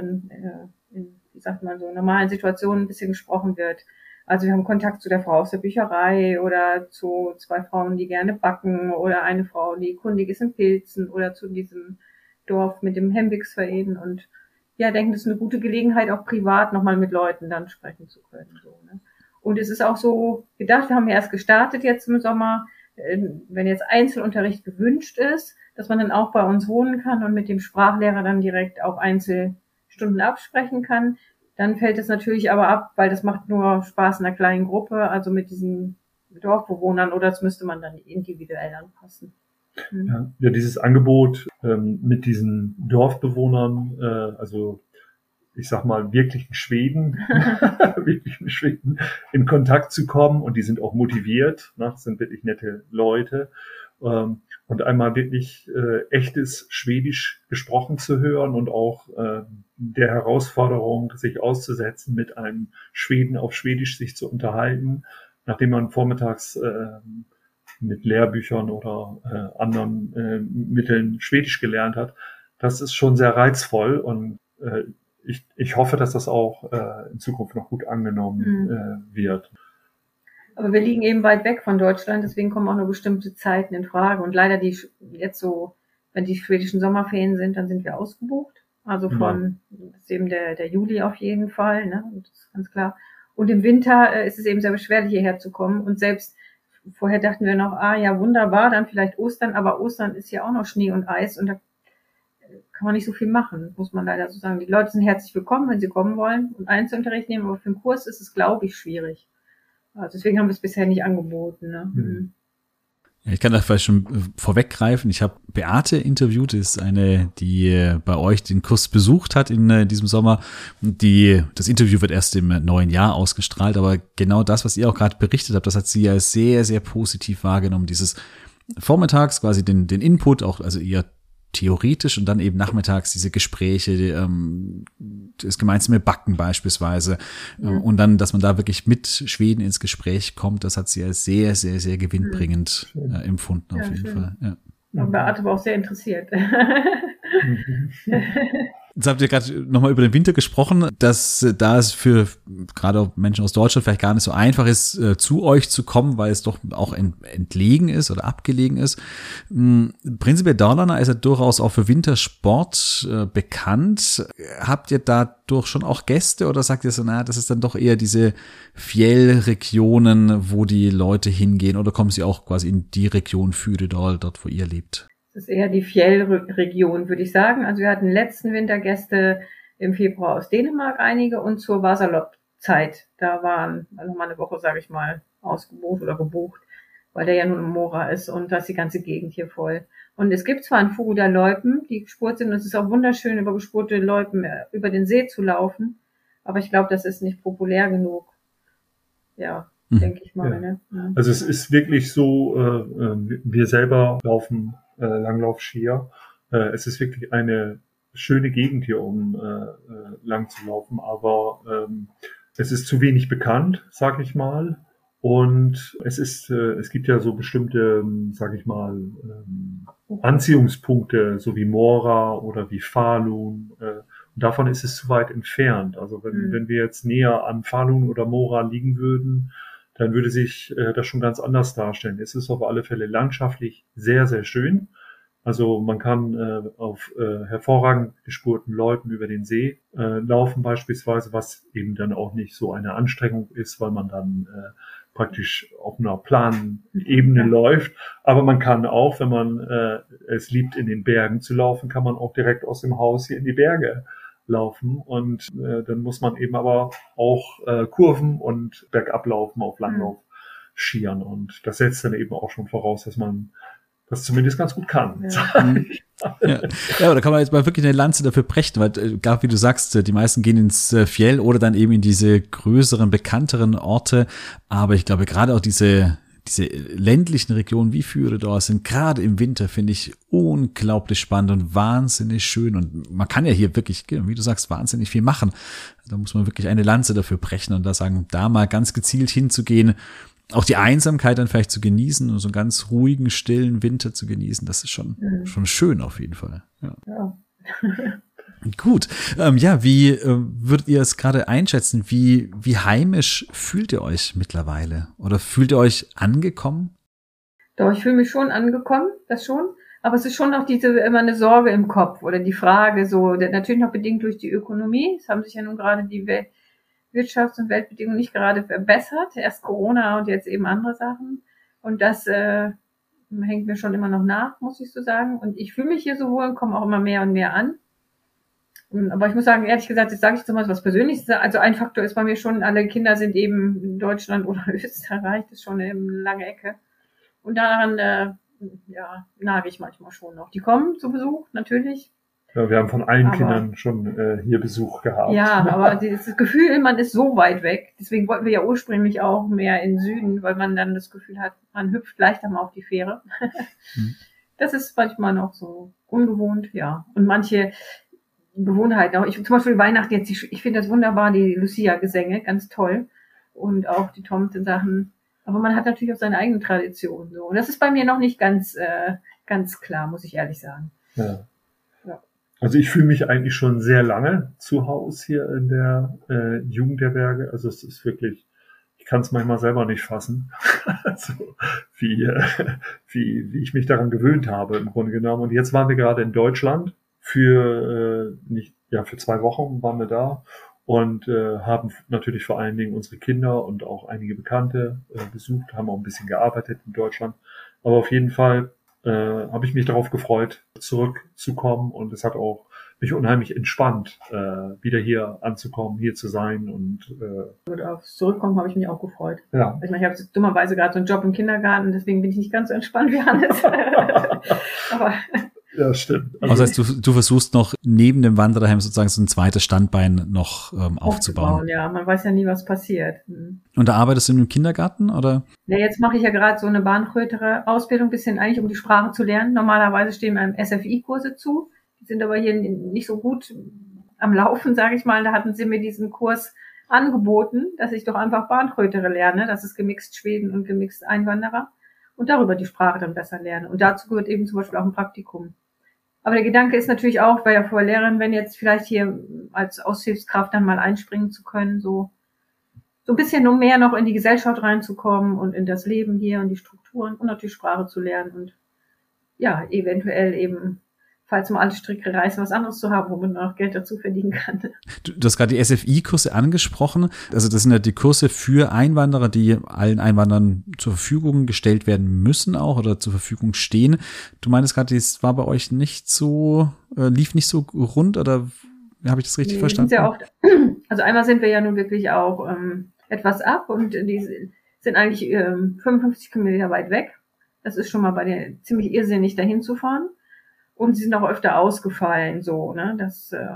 in, wie sagt man so, normalen Situationen ein bisschen gesprochen wird. Also wir haben Kontakt zu der Frau aus der Bücherei oder zu zwei Frauen, die gerne backen oder eine Frau, die kundig ist in Pilzen oder zu diesem Dorf mit dem Hemwigsverein und ja, denken, das ist eine gute Gelegenheit, auch privat nochmal mit Leuten dann sprechen zu können. So, ne? Und es ist auch so gedacht, wir haben ja erst gestartet jetzt im Sommer, äh, wenn jetzt Einzelunterricht gewünscht ist, dass man dann auch bei uns wohnen kann und mit dem Sprachlehrer dann direkt auch Einzelstunden absprechen kann. Dann fällt es natürlich aber ab, weil das macht nur Spaß in einer kleinen Gruppe, also mit diesen Dorfbewohnern oder das müsste man dann individuell anpassen. Mhm. Ja, dieses Angebot ähm, mit diesen Dorfbewohnern, äh, also ich sag mal, wirklichen Schweden, [LAUGHS] wirklichen Schweden in Kontakt zu kommen und die sind auch motiviert, ne? sind wirklich nette Leute. Ähm, und einmal wirklich äh, echtes Schwedisch gesprochen zu hören und auch äh, der Herausforderung, sich auszusetzen, mit einem Schweden auf Schwedisch sich zu unterhalten, nachdem man vormittags äh, mit Lehrbüchern oder äh, anderen äh, Mitteln Schwedisch gelernt hat. Das ist schon sehr reizvoll und äh, ich, ich hoffe, dass das auch äh, in Zukunft noch gut angenommen mhm. äh, wird. Aber wir liegen eben weit weg von Deutschland, deswegen kommen auch nur bestimmte Zeiten in Frage. Und leider die jetzt so, wenn die schwedischen Sommerferien sind, dann sind wir ausgebucht. Also von ja. ist eben der, der Juli auf jeden Fall, ne? Das ist ganz klar. Und im Winter äh, ist es eben sehr beschwerlich, hierher zu kommen. Und selbst vorher dachten wir noch, ah ja, wunderbar, dann vielleicht Ostern, aber Ostern ist ja auch noch Schnee und Eis und da kann man nicht so viel machen, muss man leider so sagen. Die Leute sind herzlich willkommen, wenn sie kommen wollen und Einzelunterricht nehmen, aber für einen Kurs ist es, glaube ich, schwierig. Also deswegen haben wir es bisher nicht angeboten. Ne? Mhm. Ich kann da vielleicht schon äh, vorweggreifen. Ich habe Beate interviewt, das ist eine, die äh, bei euch den Kurs besucht hat in äh, diesem Sommer. Die, das Interview wird erst im neuen Jahr ausgestrahlt, aber genau das, was ihr auch gerade berichtet habt, das hat sie ja sehr, sehr positiv wahrgenommen. Dieses vormittags quasi den, den Input, auch also ihr theoretisch und dann eben nachmittags diese Gespräche, die, ähm, das gemeinsame Backen beispielsweise ja. und dann, dass man da wirklich mit Schweden ins Gespräch kommt, das hat sie als sehr, sehr, sehr gewinnbringend äh, empfunden ja, auf jeden schön. Fall. Ja. Und Beate war auch sehr interessiert. Mhm. [LAUGHS] Jetzt habt ihr gerade nochmal über den Winter gesprochen, dass äh, da es für gerade auch Menschen aus Deutschland vielleicht gar nicht so einfach ist, äh, zu euch zu kommen, weil es doch auch entlegen ist oder abgelegen ist. Hm, prinzipiell Dalarna ist ja durchaus auch für Wintersport äh, bekannt. Habt ihr dadurch schon auch Gäste oder sagt ihr so, na, das ist dann doch eher diese Fjellregionen, wo die Leute hingehen oder kommen sie auch quasi in die Region Füredal, dort wo ihr lebt? Ist eher die Fjellregion, würde ich sagen. Also wir hatten letzten Winter Gäste im Februar aus Dänemark einige und zur Wasalop-Zeit. Da waren also mal eine Woche, sage ich mal, ausgebucht oder gebucht, weil der ja nun im Mora ist und da ist die ganze Gegend hier voll. Und es gibt zwar ein Fugu der Loipen, die gespurt sind, und es ist auch wunderschön, über gespurte Loipen äh, über den See zu laufen, aber ich glaube, das ist nicht populär genug. Ja, mhm. denke ich mal. Ja. Ne? Ja. Also es ist wirklich so, äh, äh wir selber laufen äh, Langlaufskier. Äh, es ist wirklich eine schöne Gegend hier, um äh, äh, lang zu laufen, aber ähm, es ist zu wenig bekannt, sag ich mal. Und es ist, äh, es gibt ja so bestimmte, ähm, sag ich mal, ähm, Anziehungspunkte, so wie Mora oder wie Falun. Äh, und davon ist es zu weit entfernt. Also wenn, mhm. wenn wir jetzt näher an Falun oder Mora liegen würden, dann würde sich äh, das schon ganz anders darstellen. Es ist auf alle Fälle landschaftlich sehr, sehr schön. Also man kann äh, auf äh, hervorragend gespurten Leuten über den See äh, laufen beispielsweise, was eben dann auch nicht so eine Anstrengung ist, weil man dann äh, praktisch auf einer planen Ebene läuft. Aber man kann auch, wenn man äh, es liebt, in den Bergen zu laufen, kann man auch direkt aus dem Haus hier in die Berge laufen. Und äh, dann muss man eben aber auch äh, Kurven und bergab laufen auf Langlauf. Skiern und das setzt dann eben auch schon voraus, dass man das zumindest ganz gut kann. Ja. ja. ja, da kann man jetzt mal wirklich eine Lanze dafür brechen, weil, äh, gar wie du sagst, äh, die meisten gehen ins äh, Fjell oder dann eben in diese größeren, bekannteren Orte. Aber ich glaube, gerade auch diese, diese ländlichen Regionen wie Führedorf sind gerade im Winter, finde ich, unglaublich spannend und wahnsinnig schön. Und man kann ja hier wirklich, wie du sagst, wahnsinnig viel machen. Da muss man wirklich eine Lanze dafür brechen und da sagen, da mal ganz gezielt hinzugehen auch die Einsamkeit dann vielleicht zu genießen und so einen ganz ruhigen, stillen Winter zu genießen, das ist schon, mhm. schon schön auf jeden Fall. Ja. ja. [LAUGHS] Gut. Ähm, ja, wie äh, würdet ihr es gerade einschätzen? Wie, wie heimisch fühlt ihr euch mittlerweile? Oder fühlt ihr euch angekommen? Doch, ich fühle mich schon angekommen, das schon. Aber es ist schon noch diese immer eine Sorge im Kopf oder die Frage so, natürlich noch bedingt durch die Ökonomie. Es haben sich ja nun gerade die Welt, Wirtschafts- und Weltbedingungen nicht gerade verbessert. Erst Corona und jetzt eben andere Sachen. Und das äh, hängt mir schon immer noch nach, muss ich so sagen. Und ich fühle mich hier so wohl und komme auch immer mehr und mehr an. Aber ich muss sagen, ehrlich gesagt, jetzt sage ich mal was Persönliches. Also ein Faktor ist bei mir schon, alle Kinder sind eben in Deutschland oder [LAUGHS] Österreich, das ist schon eine lange Ecke. Und daran, äh, ja, nage ich manchmal schon noch. Die kommen zu Besuch, natürlich. Ja, wir haben von allen aber, Kindern schon äh, hier Besuch gehabt. Ja, [LAUGHS] aber das Gefühl, man ist so weit weg. Deswegen wollten wir ja ursprünglich auch mehr in Süden, weil man dann das Gefühl hat, man hüpft leichter mal auf die Fähre. Hm. [LAUGHS] Das ist manchmal noch so ungewohnt, ja. Und manche Gewohnheiten, auch ich zum Beispiel Weihnachten jetzt, ich, ich finde das wunderbar, die Lucia-Gesänge, ganz toll. Und auch die Tomten-Sachen. Aber man hat natürlich auch seine eigenen Traditionen. So. Und das ist bei mir noch nicht ganz, äh, ganz klar, muss ich ehrlich sagen. Ja. Also ich fühle mich eigentlich schon sehr lange zu Hause hier in der äh, Jugend der Berge. Also es ist wirklich, ich kann es manchmal selber nicht fassen, [LAUGHS] also, wie, äh, [LAUGHS] wie, wie ich mich daran gewöhnt habe im Grunde genommen. Und jetzt waren wir gerade in Deutschland für äh, nicht ja für zwei Wochen waren wir da und äh, haben natürlich vor allen Dingen unsere Kinder und auch einige Bekannte äh, besucht, haben auch ein bisschen gearbeitet in Deutschland. Aber auf jeden Fall äh, habe ich mich darauf gefreut, zurückzukommen und es hat auch mich unheimlich entspannt, äh, wieder hier anzukommen, hier zu sein und äh, aufs Zurückkommen habe ich mich auch gefreut. Ja. Ich meine, ich habe dummerweise gerade so einen Job im Kindergarten, deswegen bin ich nicht ganz so entspannt wie Hannes. [LAUGHS] [LAUGHS] Aber ja, stimmt. Also, das heißt, du, du versuchst noch neben dem Wandererheim sozusagen so ein zweites Standbein noch ähm, aufzubauen. aufzubauen. Ja, man weiß ja nie, was passiert. Hm. Und da arbeitest du im Kindergarten oder? Ja, jetzt mache ich ja gerade so eine bahnrötere Ausbildung, bisschen eigentlich, um die Sprache zu lernen. Normalerweise stehen einem SFI-Kurse zu. Die sind aber hier nicht so gut am Laufen, sage ich mal. Da hatten sie mir diesen Kurs angeboten, dass ich doch einfach Bahnrötere lerne. Das ist gemixt Schweden und gemixt Einwanderer. Und darüber die Sprache dann besser lerne. Und dazu gehört eben zum Beispiel auch ein Praktikum. Aber der Gedanke ist natürlich auch, weil ja vorher Lehrerin, wenn jetzt vielleicht hier als Aushilfskraft dann mal einspringen zu können, so, so ein bisschen nur mehr noch in die Gesellschaft reinzukommen und in das Leben hier und die Strukturen und natürlich Sprache zu lernen und ja, eventuell eben falls mal alle Stricke reißen, was anderes zu haben, womit man auch Geld dazu verdienen kann. Du, du hast gerade die SFI-Kurse angesprochen. Also das sind ja die Kurse für Einwanderer, die allen Einwanderern zur Verfügung gestellt werden müssen auch oder zur Verfügung stehen. Du meinst gerade, das war bei euch nicht so, äh, lief nicht so rund oder habe ich das richtig nee, verstanden? Ja auch, [CLEARS THROAT] also einmal sind wir ja nun wirklich auch ähm, etwas ab und die sind eigentlich ähm, 55 Kilometer weit weg. Das ist schon mal bei der ziemlich irrsinnig dahin zu fahren und sie sind auch öfter ausgefallen, so, ne, das, äh,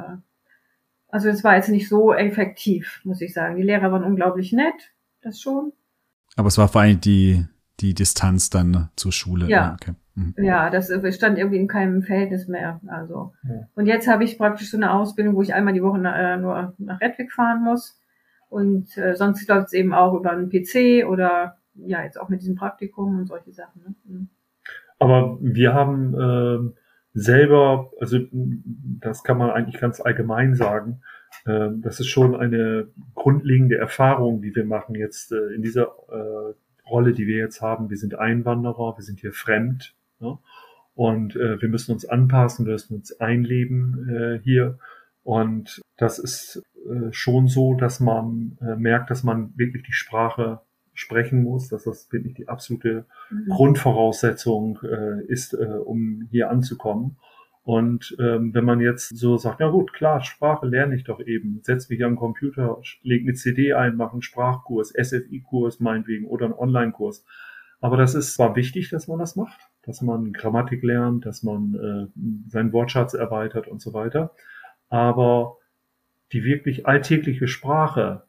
also es war jetzt nicht so effektiv, muss ich sagen. Die Lehrer waren unglaublich nett, das schon. Aber es war vor allem die, die Distanz dann zur Schule. Ja, okay. mhm. ja das stand irgendwie in keinem Verhältnis mehr. Also ja. und jetzt habe ich praktisch so eine Ausbildung, wo ich einmal die Woche äh, nur nach Redwig fahren muss und äh, sonst läuft es eben auch über einen PC oder ja jetzt auch mit diesem Praktikum und solche Sachen. Ne? Mhm. Aber wir haben äh, selber, also das kann man eigentlich ganz allgemein sagen, Ähm, das ist schon eine grundlegende Erfahrung, die wir machen jetzt äh, in dieser äh, Rolle, die wir jetzt haben. Wir sind Einwanderer, wir sind hier fremd. Ne? Und äh, wir müssen uns anpassen, wir müssen uns einleben äh, hier. Und das ist äh, schon so, dass man äh, merkt, dass man wirklich die Sprache sprechen muss, dass das wirklich die absolute mhm. Grundvoraussetzung äh, ist, äh, um hier anzukommen. Und ähm, wenn man jetzt so sagt, ja gut, klar, Sprache lerne ich doch eben, setz mich am Computer, leg eine CD ein, mach einen Sprachkurs, SFI-Kurs meinetwegen oder einen Online-Kurs. Aber das ist zwar wichtig, dass man das macht, dass man Grammatik lernt, dass man äh, seinen Wortschatz erweitert und so weiter. Aber die wirklich alltägliche Sprache?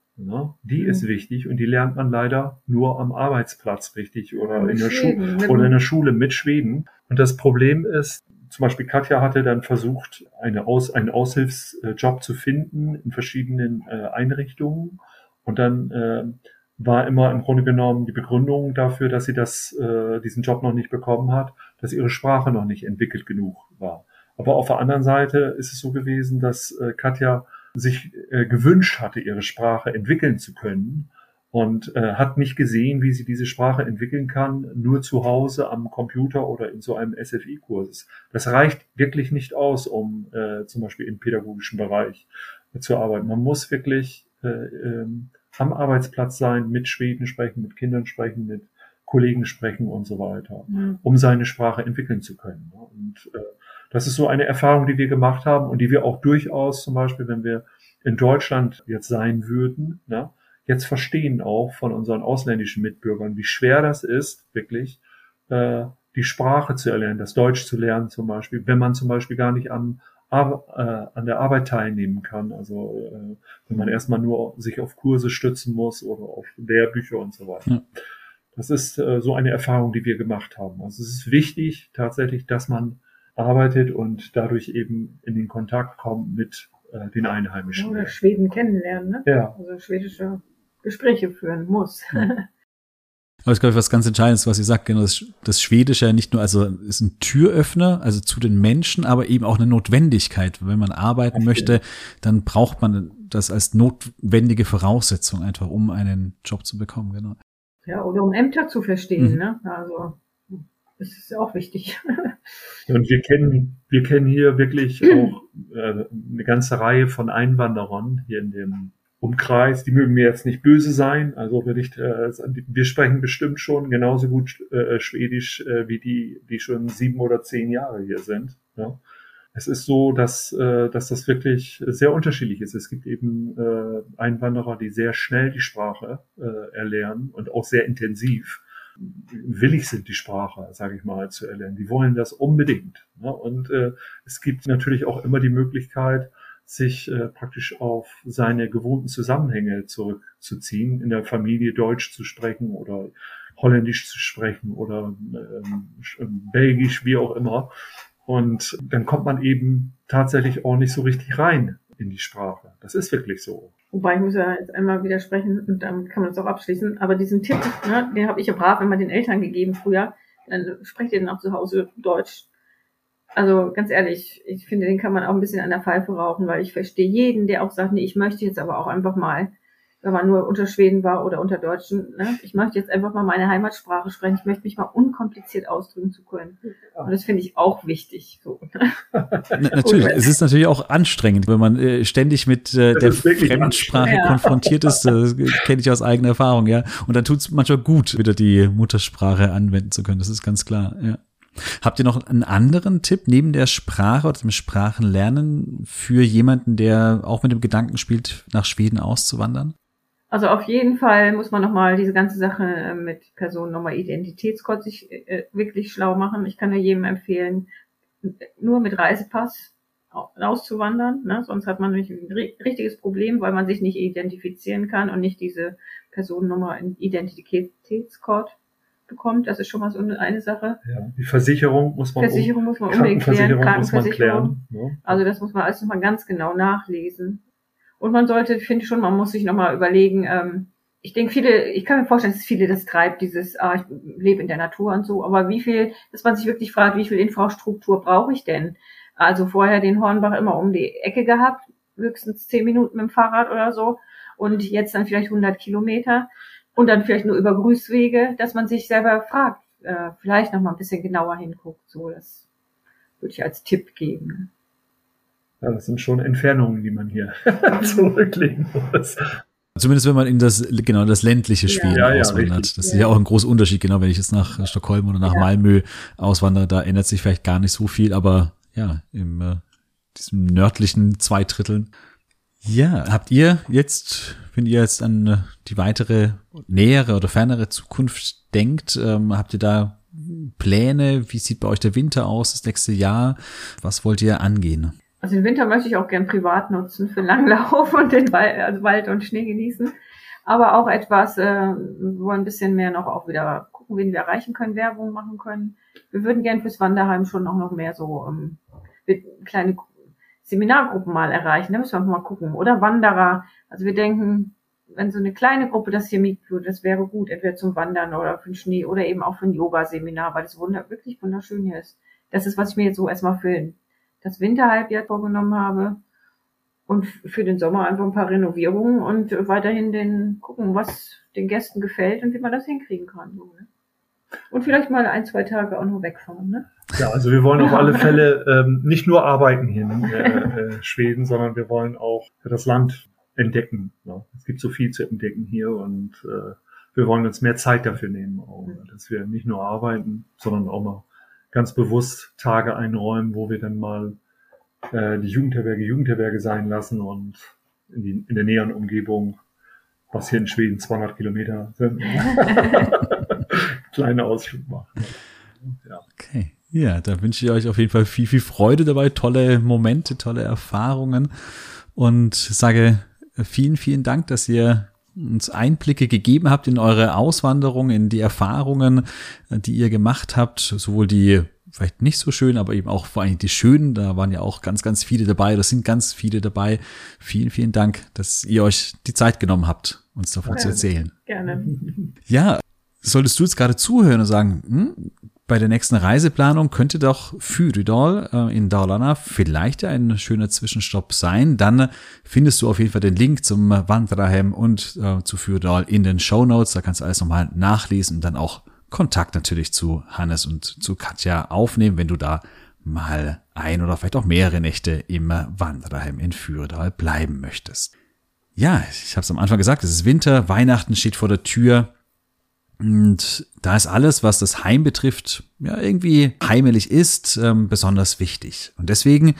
Die mhm. ist wichtig und die lernt man leider nur am Arbeitsplatz richtig oder, in, der Schweden, oder in der Schule mit Schweden. Und das Problem ist, zum Beispiel Katja hatte dann versucht, eine Aus, einen Aushilfsjob zu finden in verschiedenen äh, Einrichtungen. Und dann äh, war immer im Grunde genommen die Begründung dafür, dass sie das, äh, diesen Job noch nicht bekommen hat, dass ihre Sprache noch nicht entwickelt genug war. Aber auf der anderen Seite ist es so gewesen, dass Katja sich äh, gewünscht hatte, ihre Sprache entwickeln zu können und äh, hat nicht gesehen, wie sie diese Sprache entwickeln kann, nur zu Hause am Computer oder in so einem SFI-Kurs. Das reicht wirklich nicht aus, um äh, zum Beispiel im pädagogischen Bereich äh, zu arbeiten. Man muss wirklich äh, ähm, am Arbeitsplatz sein, mit Schweden sprechen, mit Kindern sprechen, mit Kollegen sprechen und so weiter, mhm. um seine Sprache entwickeln zu können. Und äh, das ist so eine Erfahrung, die wir gemacht haben und die wir auch durchaus zum Beispiel, wenn wir in Deutschland jetzt sein würden, ne, jetzt verstehen auch von unseren ausländischen Mitbürgern, wie schwer das ist, wirklich äh, die Sprache zu erlernen, das Deutsch zu lernen zum Beispiel, wenn man zum Beispiel gar nicht am Ar äh, an der Arbeit teilnehmen kann. Also äh, wenn man erstmal nur sich auf Kurse stützen muss oder auf Lehrbücher und so weiter. Ja. Das ist äh, so eine Erfahrung, die wir gemacht haben. Also es ist wichtig tatsächlich, dass man arbeitet und dadurch eben in den Kontakt kommt mit äh, den Einheimischen. Oder Schweden kennenlernen, ne? Ja. Also schwedische Gespräche führen muss. Ja. [LAUGHS] Aber ist, glaube ich, was ganz Entscheidendes, was ihr sagt, genau, das, das Schwedische ja nicht nur, also ist ein Türöffner, also zu den Menschen, aber eben auch eine Notwendigkeit. Wenn man arbeiten okay. möchte, dann braucht man das als notwendige Voraussetzung einfach, um einen Job zu bekommen, genau. Ja, oder um Ämter zu verstehen, mhm. ne? Also das ist auch wichtig. [LAUGHS] Und wir kennen, wir kennen hier wirklich [CLEARS THROAT] auch äh, eine ganze Reihe von Einwanderern hier in dem Umkreis. Die mögen mir jetzt nicht böse sein. Also wenn ich, äh, wir sprechen bestimmt schon genauso gut äh, Schwedisch äh, wie die, die schon sieben oder zehn Jahre hier sind. Ja. Es ist so, dass, äh, dass das wirklich sehr unterschiedlich ist. Es gibt eben äh, Einwanderer, die sehr schnell die Sprache äh, erlernen und auch sehr intensiv willig sind, die Sprache, sage ich mal, zu erlernen. Die wollen das unbedingt. Ne? Und äh, es gibt natürlich auch immer die Möglichkeit, sich äh, praktisch auf seine gewohnten Zusammenhänge zurückzuziehen, in der Familie Deutsch zu sprechen oder Holländisch zu sprechen oder ähm, Belgisch, wie auch immer. Und dann kommt man eben tatsächlich auch nicht so richtig rein in die Sprache. Das ist wirklich so. Wobei ich muss ja jetzt einmal widersprechen und damit kann man es auch abschließen. Aber diesen Tipp, ne, den habe ich ja brav immer den Eltern gegeben früher. Dann sprecht ihr dann auch zu Hause Deutsch. Also ganz ehrlich, ich finde, den kann man auch ein bisschen an der Pfeife rauchen, weil ich verstehe jeden, der auch sagt, nee, ich möchte jetzt aber auch einfach mal wenn man nur unter Schweden war oder unter Deutschen. Ne? Ich möchte jetzt einfach mal meine Heimatsprache sprechen. Ich möchte mich mal unkompliziert ausdrücken zu können. Und das finde ich auch wichtig. So. [LAUGHS] natürlich, es ist natürlich auch anstrengend, wenn man äh, ständig mit äh, der Fremdsprache ja. konfrontiert ist. Das kenne ich aus eigener Erfahrung, ja. Und dann tut es manchmal gut, wieder die Muttersprache anwenden zu können. Das ist ganz klar, ja. Habt ihr noch einen anderen Tipp neben der Sprache oder dem Sprachenlernen für jemanden, der auch mit dem Gedanken spielt, nach Schweden auszuwandern? Also auf jeden Fall muss man nochmal diese ganze Sache äh, mit Personennummer Identitätscode sich äh, wirklich schlau machen. Ich kann nur jedem empfehlen, nur mit Reisepass auszuwandern, ne? sonst hat man nämlich ein richtiges Problem, weil man sich nicht identifizieren kann und nicht diese Personennummer Identitätscode bekommt. Das ist schon mal so eine Sache. Ja, die Versicherung muss man Versicherung muss man unbedingt klären, Krankenversicherung. Klären, ne? Also das muss man alles nochmal ganz genau nachlesen. Und man sollte, ich finde schon, man muss sich nochmal überlegen, ähm, ich denke, viele, ich kann mir vorstellen, dass viele das treibt, dieses, ah, ich lebe in der Natur und so, aber wie viel, dass man sich wirklich fragt, wie viel Infrastruktur brauche ich denn? Also vorher den Hornbach immer um die Ecke gehabt, höchstens zehn Minuten mit dem Fahrrad oder so und jetzt dann vielleicht 100 Kilometer und dann vielleicht nur über Grüßwege, dass man sich selber fragt, äh, vielleicht noch mal ein bisschen genauer hinguckt. So, das würde ich als Tipp geben. Ja, das sind schon Entfernungen, die man hier [LAUGHS] zurücklegen muss. Zumindest wenn man in das, genau, das ländliche Schweden ja, ja, auswandert. Ja, das ist ja auch ein großer Unterschied, genau, wenn ich jetzt nach Stockholm oder nach Malmö auswandere, da ändert sich vielleicht gar nicht so viel, aber ja, im äh, diesem nördlichen Zweidritteln. Ja, habt ihr jetzt, wenn ihr jetzt an äh, die weitere nähere oder fernere Zukunft denkt, ähm, habt ihr da Pläne? Wie sieht bei euch der Winter aus, das nächste Jahr? Was wollt ihr angehen? Also den Winter möchte ich auch gern privat nutzen für Langlauf und den Wald, also Wald und Schnee genießen. Aber auch etwas, äh, wollen ein bisschen mehr noch auch wieder gucken, wen wir erreichen können, Werbung machen können. Wir würden gern fürs Wanderheim schon auch noch mehr so ähm, kleine Seminargruppen mal erreichen. Da müssen wir mal gucken. Oder Wanderer. Also wir denken, wenn so eine kleine Gruppe das hier mitführt, das wäre gut, entweder zum Wandern oder für den Schnee oder eben auch für ein Yoga-Seminar, weil das wunder wirklich wunderschön hier ist. Das ist, was ich mir jetzt so erstmal für das Winterhalbjahr vorgenommen habe. Und für den Sommer einfach ein paar Renovierungen und weiterhin den gucken, was den Gästen gefällt und wie man das hinkriegen kann. So, ne? Und vielleicht mal ein, zwei Tage auch noch wegfahren. Ne? Ja, also wir wollen auf [LAUGHS] alle Fälle ähm, nicht nur arbeiten hier in äh, äh, Schweden, sondern wir wollen auch das Land entdecken. Ne? Es gibt so viel zu entdecken hier und äh, wir wollen uns mehr Zeit dafür nehmen, auch, dass wir nicht nur arbeiten, sondern auch mal ganz bewusst Tage einräumen, wo wir dann mal äh, die Jugendherberge Jugendherberge sein lassen und in, die, in der näheren Umgebung, was hier in Schweden 200 Kilometer sind, [LAUGHS] kleine Ausflug machen. Ja. Okay. Ja, da wünsche ich euch auf jeden Fall viel, viel Freude dabei, tolle Momente, tolle Erfahrungen und sage vielen, vielen Dank, dass ihr uns Einblicke gegeben habt in eure Auswanderung, in die Erfahrungen, die ihr gemacht habt, sowohl die vielleicht nicht so schön, aber eben auch vor allem die schönen. Da waren ja auch ganz, ganz viele dabei. Das sind ganz viele dabei. Vielen, vielen Dank, dass ihr euch die Zeit genommen habt, uns davon ja, zu erzählen. Gerne. Ja, solltest du jetzt gerade zuhören und sagen, hm, bei der nächsten Reiseplanung könnte doch Fyridol äh, in Dalarna vielleicht ein schöner Zwischenstopp sein. Dann findest du auf jeden Fall den Link zum Wandrahem und äh, zu Fyridol in den Show Notes. Da kannst du alles nochmal nachlesen und dann auch Kontakt natürlich zu Hannes und zu Katja aufnehmen, wenn du da mal ein oder vielleicht auch mehrere Nächte im Wanderheim in Fyridal bleiben möchtest. Ja, ich habe es am Anfang gesagt, es ist Winter, Weihnachten steht vor der Tür und da ist alles, was das Heim betrifft, ja irgendwie heimelig ist, ähm, besonders wichtig. Und deswegen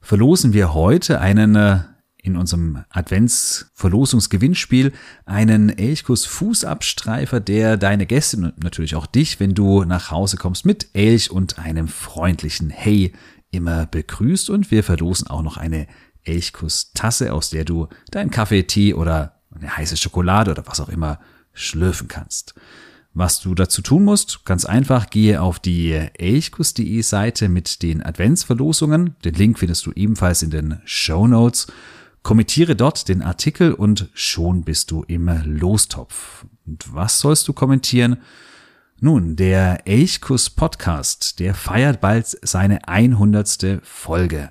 verlosen wir heute einen äh, in unserem Adventsverlosungsgewinnspiel einen Elchkuss Fußabstreifer, der deine Gäste und natürlich auch dich, wenn du nach Hause kommst, mit Elch und einem freundlichen Hey immer begrüßt. Und wir verlosen auch noch eine Elchkuss Tasse, aus der du deinen Kaffee, Tee oder eine heiße Schokolade oder was auch immer schlürfen kannst. Was du dazu tun musst, ganz einfach, gehe auf die elchkuss.de Seite mit den Adventsverlosungen. Den Link findest du ebenfalls in den Show Notes Kommentiere dort den Artikel und schon bist du im Lostopf. Und was sollst du kommentieren? Nun, der Elchkuss Podcast, der feiert bald seine 100. Folge.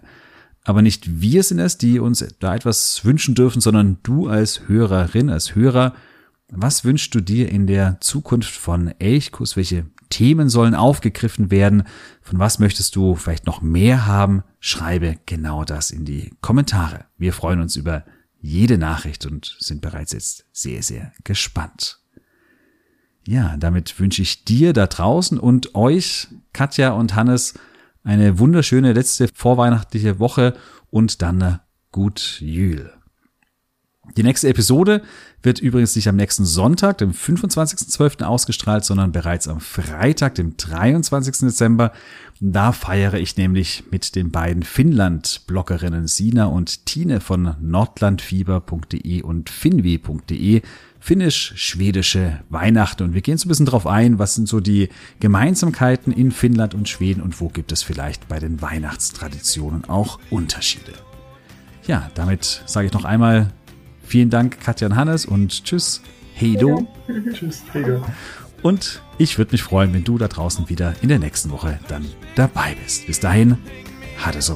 Aber nicht wir sind es, die uns da etwas wünschen dürfen, sondern du als Hörerin, als Hörer. Was wünschst du dir in der Zukunft von Elchkuss? Welche Themen sollen aufgegriffen werden? Von was möchtest du vielleicht noch mehr haben? Schreibe genau das in die Kommentare. Wir freuen uns über jede Nachricht und sind bereits jetzt sehr, sehr gespannt. Ja, damit wünsche ich dir da draußen und euch, Katja und Hannes, eine wunderschöne letzte vorweihnachtliche Woche und dann gut Jül. Die nächste Episode wird übrigens nicht am nächsten Sonntag, dem 25.12. ausgestrahlt, sondern bereits am Freitag, dem 23. Dezember. Da feiere ich nämlich mit den beiden Finnland-Bloggerinnen Sina und Tine von nordlandfieber.de und finwe.de finnisch-schwedische Weihnachten. Und wir gehen so ein bisschen drauf ein, was sind so die Gemeinsamkeiten in Finnland und Schweden und wo gibt es vielleicht bei den Weihnachtstraditionen auch Unterschiede. Ja, damit sage ich noch einmal Vielen Dank, Katja und Hannes und tschüss. Heido. [LAUGHS] tschüss, Heido. Und ich würde mich freuen, wenn du da draußen wieder in der nächsten Woche dann dabei bist. Bis dahin, ha det så